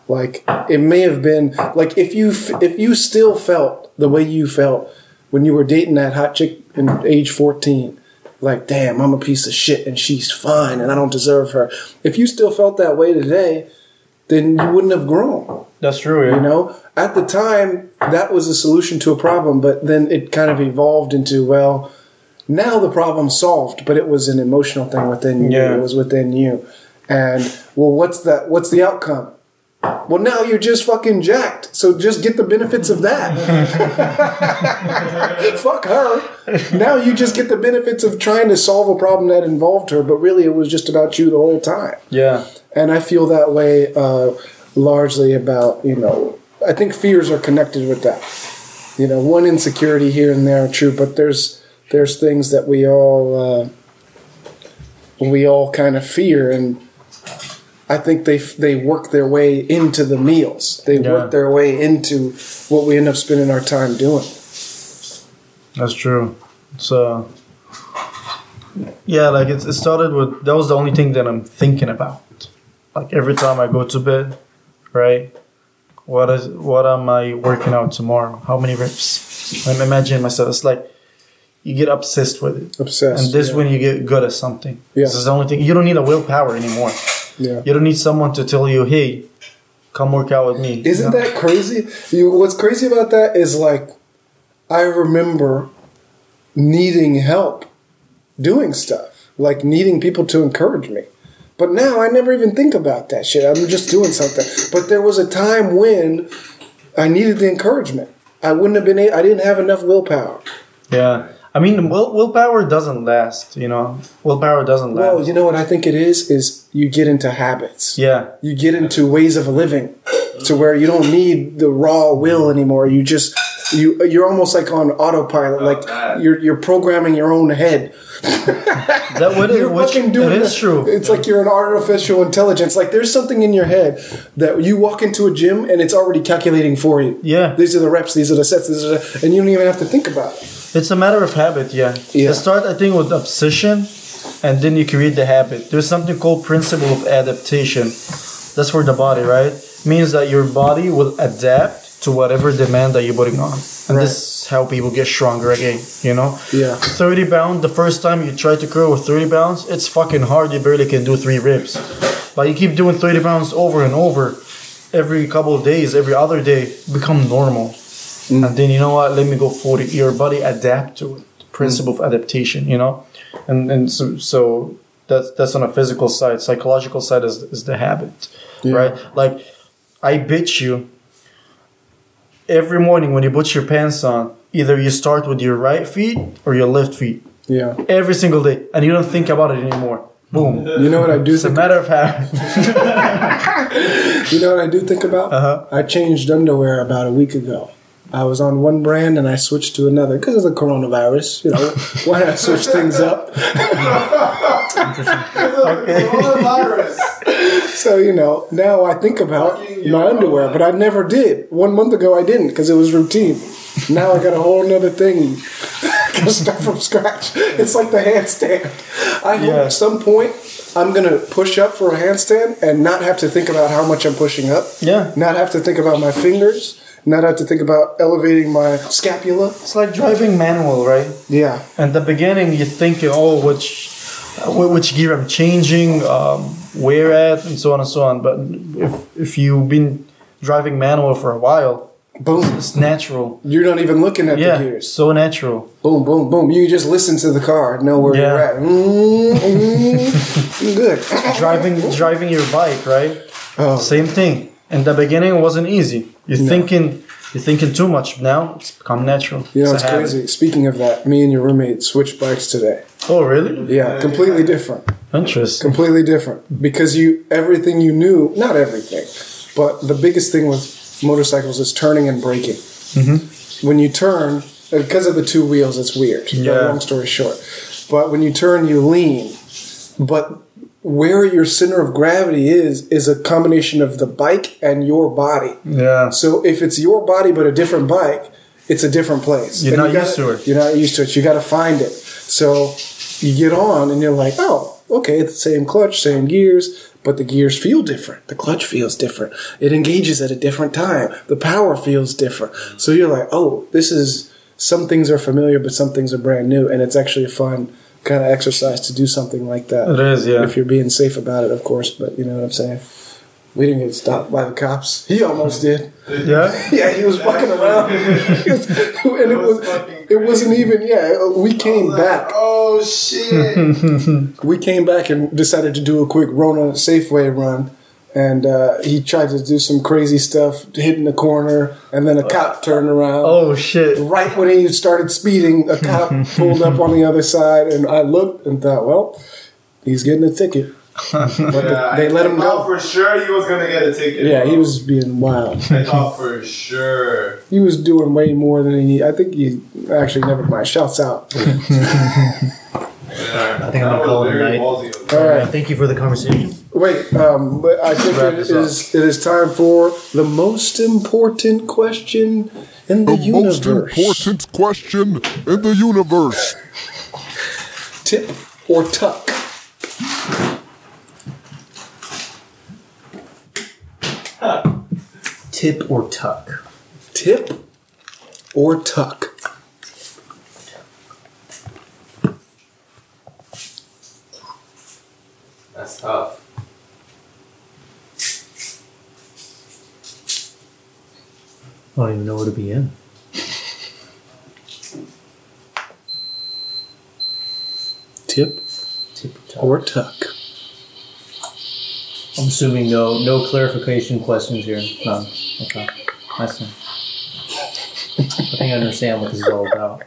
Like it may have been like if you if you still felt the way you felt when you were dating that hot chick in age 14 like damn I'm a piece of shit and she's fine and I don't deserve her. If you still felt that way today, then you wouldn't have grown. That's true. Yeah. You know, at the time, that was a solution to a problem, but then it kind of evolved into, well, now the problem's solved, but it was an emotional thing within you. Yeah. It was within you. And well, what's that? What's the outcome? Well, now you're just fucking jacked. So just get the benefits of that. Fuck her. Now you just get the benefits of trying to solve a problem that involved her, but really it was just about you the whole time. Yeah. And I feel that way uh, largely about, you know, I think fears are connected with that. You know, one insecurity here and there, true, but there's there's things that we all uh, we all kind of fear, and I think they they work their way into the meals. They Yeah. work their way into what we end up spending our time doing. That's true. So, yeah, like it, it started with that was the only thing that I'm thinking about. Like every time I go to bed, right? What is what am I working out tomorrow? How many reps? I'm imagining myself. It's like you get obsessed with it, Obsessed. and this yeah. when you get good at something. Yeah. This is the only thing. You don't need a willpower anymore. yeah. You don't need someone to tell you, "Hey, come work out with me." Isn't You know? that crazy? You, what's crazy about that is like, I remember needing help doing stuff, like needing people to encourage me. But now I never even think about that shit. I'm just doing something. But there was a time when I needed the encouragement. I wouldn't have been. I didn't have enough willpower. Yeah. I mean, will, willpower doesn't last. You know, willpower doesn't last. Well, you know what I think it is? Is you get into habits. yeah. you get into ways of living to where you don't need the raw will anymore. You just you you're almost like on autopilot, oh, like that. you're you're programming your own head. That would You're which, fucking doing it is the- true. It's like you're an artificial intelligence. Like there's something in your head that you walk into a gym and it's already calculating for you. Yeah. These are the reps, these are the sets, these are the, and you don't even have to think about it. It's a matter of habit, yeah. Yeah. It start, I think, with obsession, and then you create the habit. There's something called principle of adaptation. That's for the body, right? Means that your body will adapt to whatever demand that you're putting on, and Right. this is how people get stronger again. You know, Yeah. 30 pound. The first time you try to curl with 30 pounds, it's fucking hard. You barely can do three reps, but you keep doing 30 pounds over and over, every couple of days, every other day, become normal. Mm. And then you know what? Let me go 40. Your body adapt to it. Mm. Principle of adaptation, you know? And and so, so that's that's on a physical side. Psychological side is, is the habit. Yeah. Right? Like I bitch you every morning when you put your pants on, either you start with your right feet or your left feet. Yeah. Every single day. And you don't think about it anymore. Boom. You know what I do It's a matter of habit. You know what I do think about? Uh-huh. I changed underwear about a week ago. I was on one brand and I switched to another because of the coronavirus. You know, why not switch things up? Coronavirus. So you know, now I think about my underwear, but I never did. One month ago, I didn't because it was routine. Now I got a whole nother thing. Gotta start from scratch. It's like the handstand. I hope Yeah. at some point I'm gonna push up for a handstand and not have to think about how much I'm pushing up. Yeah. Not have to think about my fingers. Not have to think about elevating my scapula. It's like driving manual, right? Yeah. At the beginning, you think, oh, which uh, which gear I'm changing, um, where at, and so on and so on. But if if you've been driving manual for a while, Boom. it's natural. You're not even looking at Yeah, the gears. so natural. Boom, boom, boom. You just listen to the car, know where Yeah. you're at. Mm, mm, good. Driving driving your bike, right? Oh. Same thing. In the beginning, it wasn't easy. You're thinking you're thinking too much. Now it's become natural. You know, It's it's crazy. Speaking of that, me and your roommate switched bikes today. Oh, really? Yeah, completely different. Interesting. Completely different. Because you everything you knew, not everything, but the biggest thing with motorcycles is turning and braking. Mm-hmm. When you turn, because of the two wheels, it's weird. Yeah. Long story short, but when you turn, you lean. But where your center of gravity is is a combination of the bike and your body. Yeah. So if it's your body but a different bike, it's a different place. You're And not you used gotta- to it. You're not used to it. You got to find it. So you get on and you're like, oh, okay, it's the same clutch, same gears, but the gears feel different. The clutch feels different. It engages at a different time. The power feels different. So you're like, oh, this is some things are familiar, but some things are brand new, and it's actually a fun kind of exercise to do something like that. It is, yeah. If you're being safe about it, of course, but you know what I'm saying. We didn't get stopped by the cops. He almost did. Yeah. Yeah, he was fucking around. Was- and it was it wasn't even yeah. Uh, we came back. Oh shit! We came back and decided to do a quick Rona Safeway run. And uh, he tried to do some crazy stuff, hitting the corner, and then a cop turned around. Oh shit. Right when he started speeding, a cop pulled up on the other side, and I looked and thought, well, he's getting a ticket. But Yeah, they I- let him go. for sure he was gonna get a ticket. Yeah, he was being wild. I thought for sure. He was doing way more than he. I think he actually never mind. Shouts out. Yeah, I think I'm gonna call it a night. All right. thank you for the conversation. Wait, um, but I think Wrap it this up. is it is time for the most important question in the, The most universe. important question in the universe. Tip or tuck? Tip or tuck? Tip or tuck? That's tough. I don't even know where to begin. Tip Tip or tuck? or tuck? I'm assuming no no clarification questions here. None. Okay. I see. I think I understand what this is all about.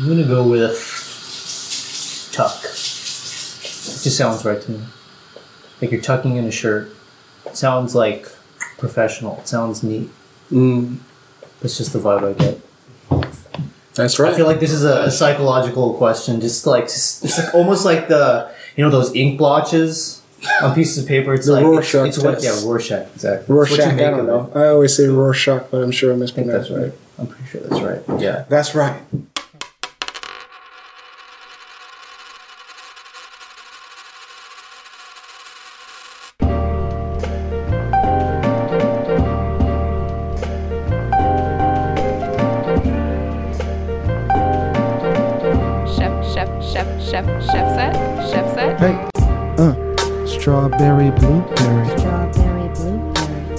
I'm gonna go with tuck. It just sounds right to me. Like you're tucking in a shirt. It sounds like professional. It sounds neat. Mm, That's just the vibe I get. that's right. I feel like this is a, a psychological question, just like it's like almost like the you know those ink blotches on pieces of paper. It's The like Rorschach it's, it's what yeah Rorschach exactly. Rorschach. I don't know. I always say Rorschach, but I'm sure I'm I think that's right. I'm pretty sure that's right. Yeah. That's right.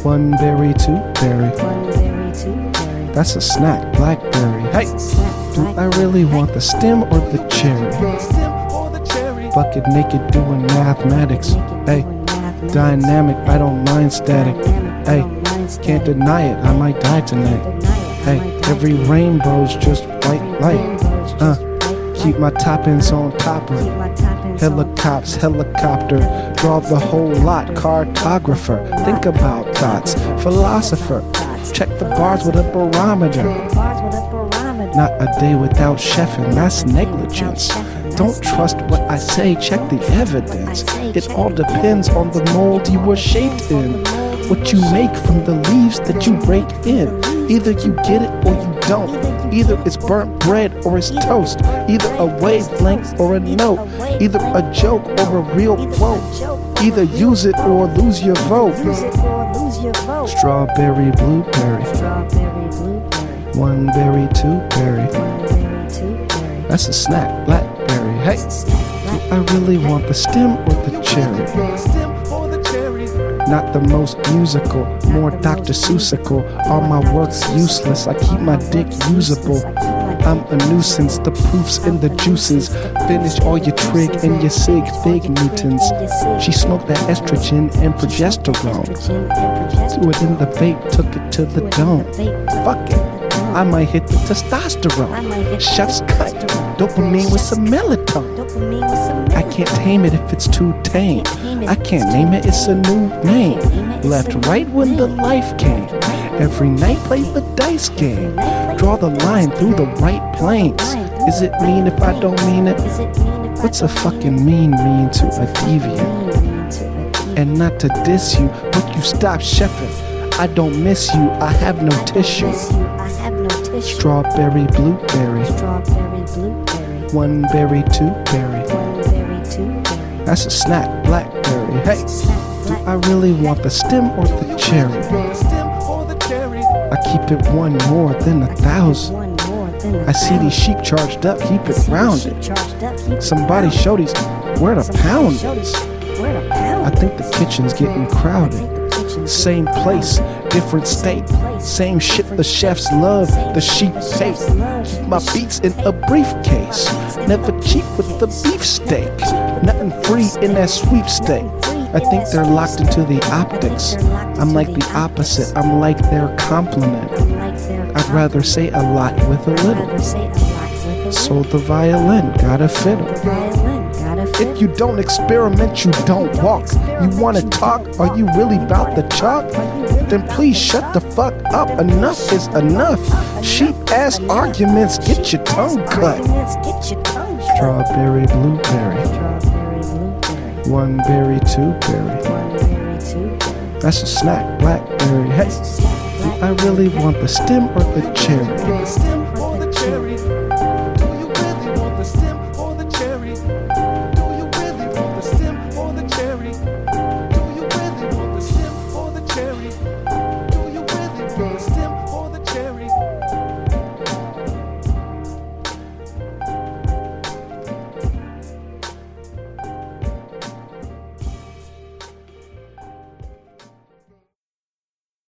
One berry, two berry. one berry, two berry. That's a snack, blackberry. Hey, do I really want the stem or the cherry? Bucket naked doing mathematics. Hey, dynamic, I don't mind static. Hey, can't deny it, I might die tonight. Hey, every rainbow's just white light. Uh, keep my toppings on topper. Helicopters, helicopter, draw the whole lot. Cartographer, think about thoughts. Philosopher, check the bars with a barometer. Not a day without chefing, that's negligence. Don't trust what I say, check the evidence. It all depends on the mold you were shaped in. What you make from the leaves that you break in. Either you get it or you don't. Either it's burnt bread or it's toast. Either a wavelength or a note. Either a joke or a real quote. Either use it or lose your vote. Strawberry, blueberry, one berry, two berry. one berry, two berry. That's a snack, blackberry. Hey, do I really want the stem or the cherry? Not the most musical, more Dr. Seussical. All my work's useless, I keep my dick usable. I'm a nuisance, the proof's in the juices. Finish all your trig and your sig, big Newtons. She smoked that estrogen and progesterone. Threw it in the vape, took it to the dome. Fuck it. I might hit the testosterone. Chef's cut. Dopamine with some melatonin. I can't tame it if it's too tame. I can't name it, it's a new name. Left right when the life came. Every night play the dice game. Draw the line through the right planes. Is it mean if I don't mean it? What's a fucking mean mean to a deviant? And not to diss you, but you stop chefing. I don't miss you, I have no tissue. Strawberry, blueberry, one berry, two berry. one berry, two berry. That's a snack, blackberry. Hey, do I really want the stem or the cherry? I keep it one more than a thousand. One more than a I see these sheep charged up, keep it rounded. Somebody show these where the pound is. I think the kitchen's getting crowded. Same place, different state. Same shit the chefs love, the sheep hate. Keep my beats in a briefcase. Never cheap with the beefsteak. Nothing free in that sweepstake. I think they're locked into the optics. I'm like the opposite, I'm like their complement. I'd rather say a lot with a little. Sold the violin, got a fiddle. If you don't experiment, you don't walk. You wanna talk? Are you really about the chalk? Then please shut the fuck up. Enough is enough. Sheep ass arguments, get your tongue cut. Strawberry, blueberry. One berry, two berry. That's a snack, blackberry. Hey, do I really want the stem or the cherry?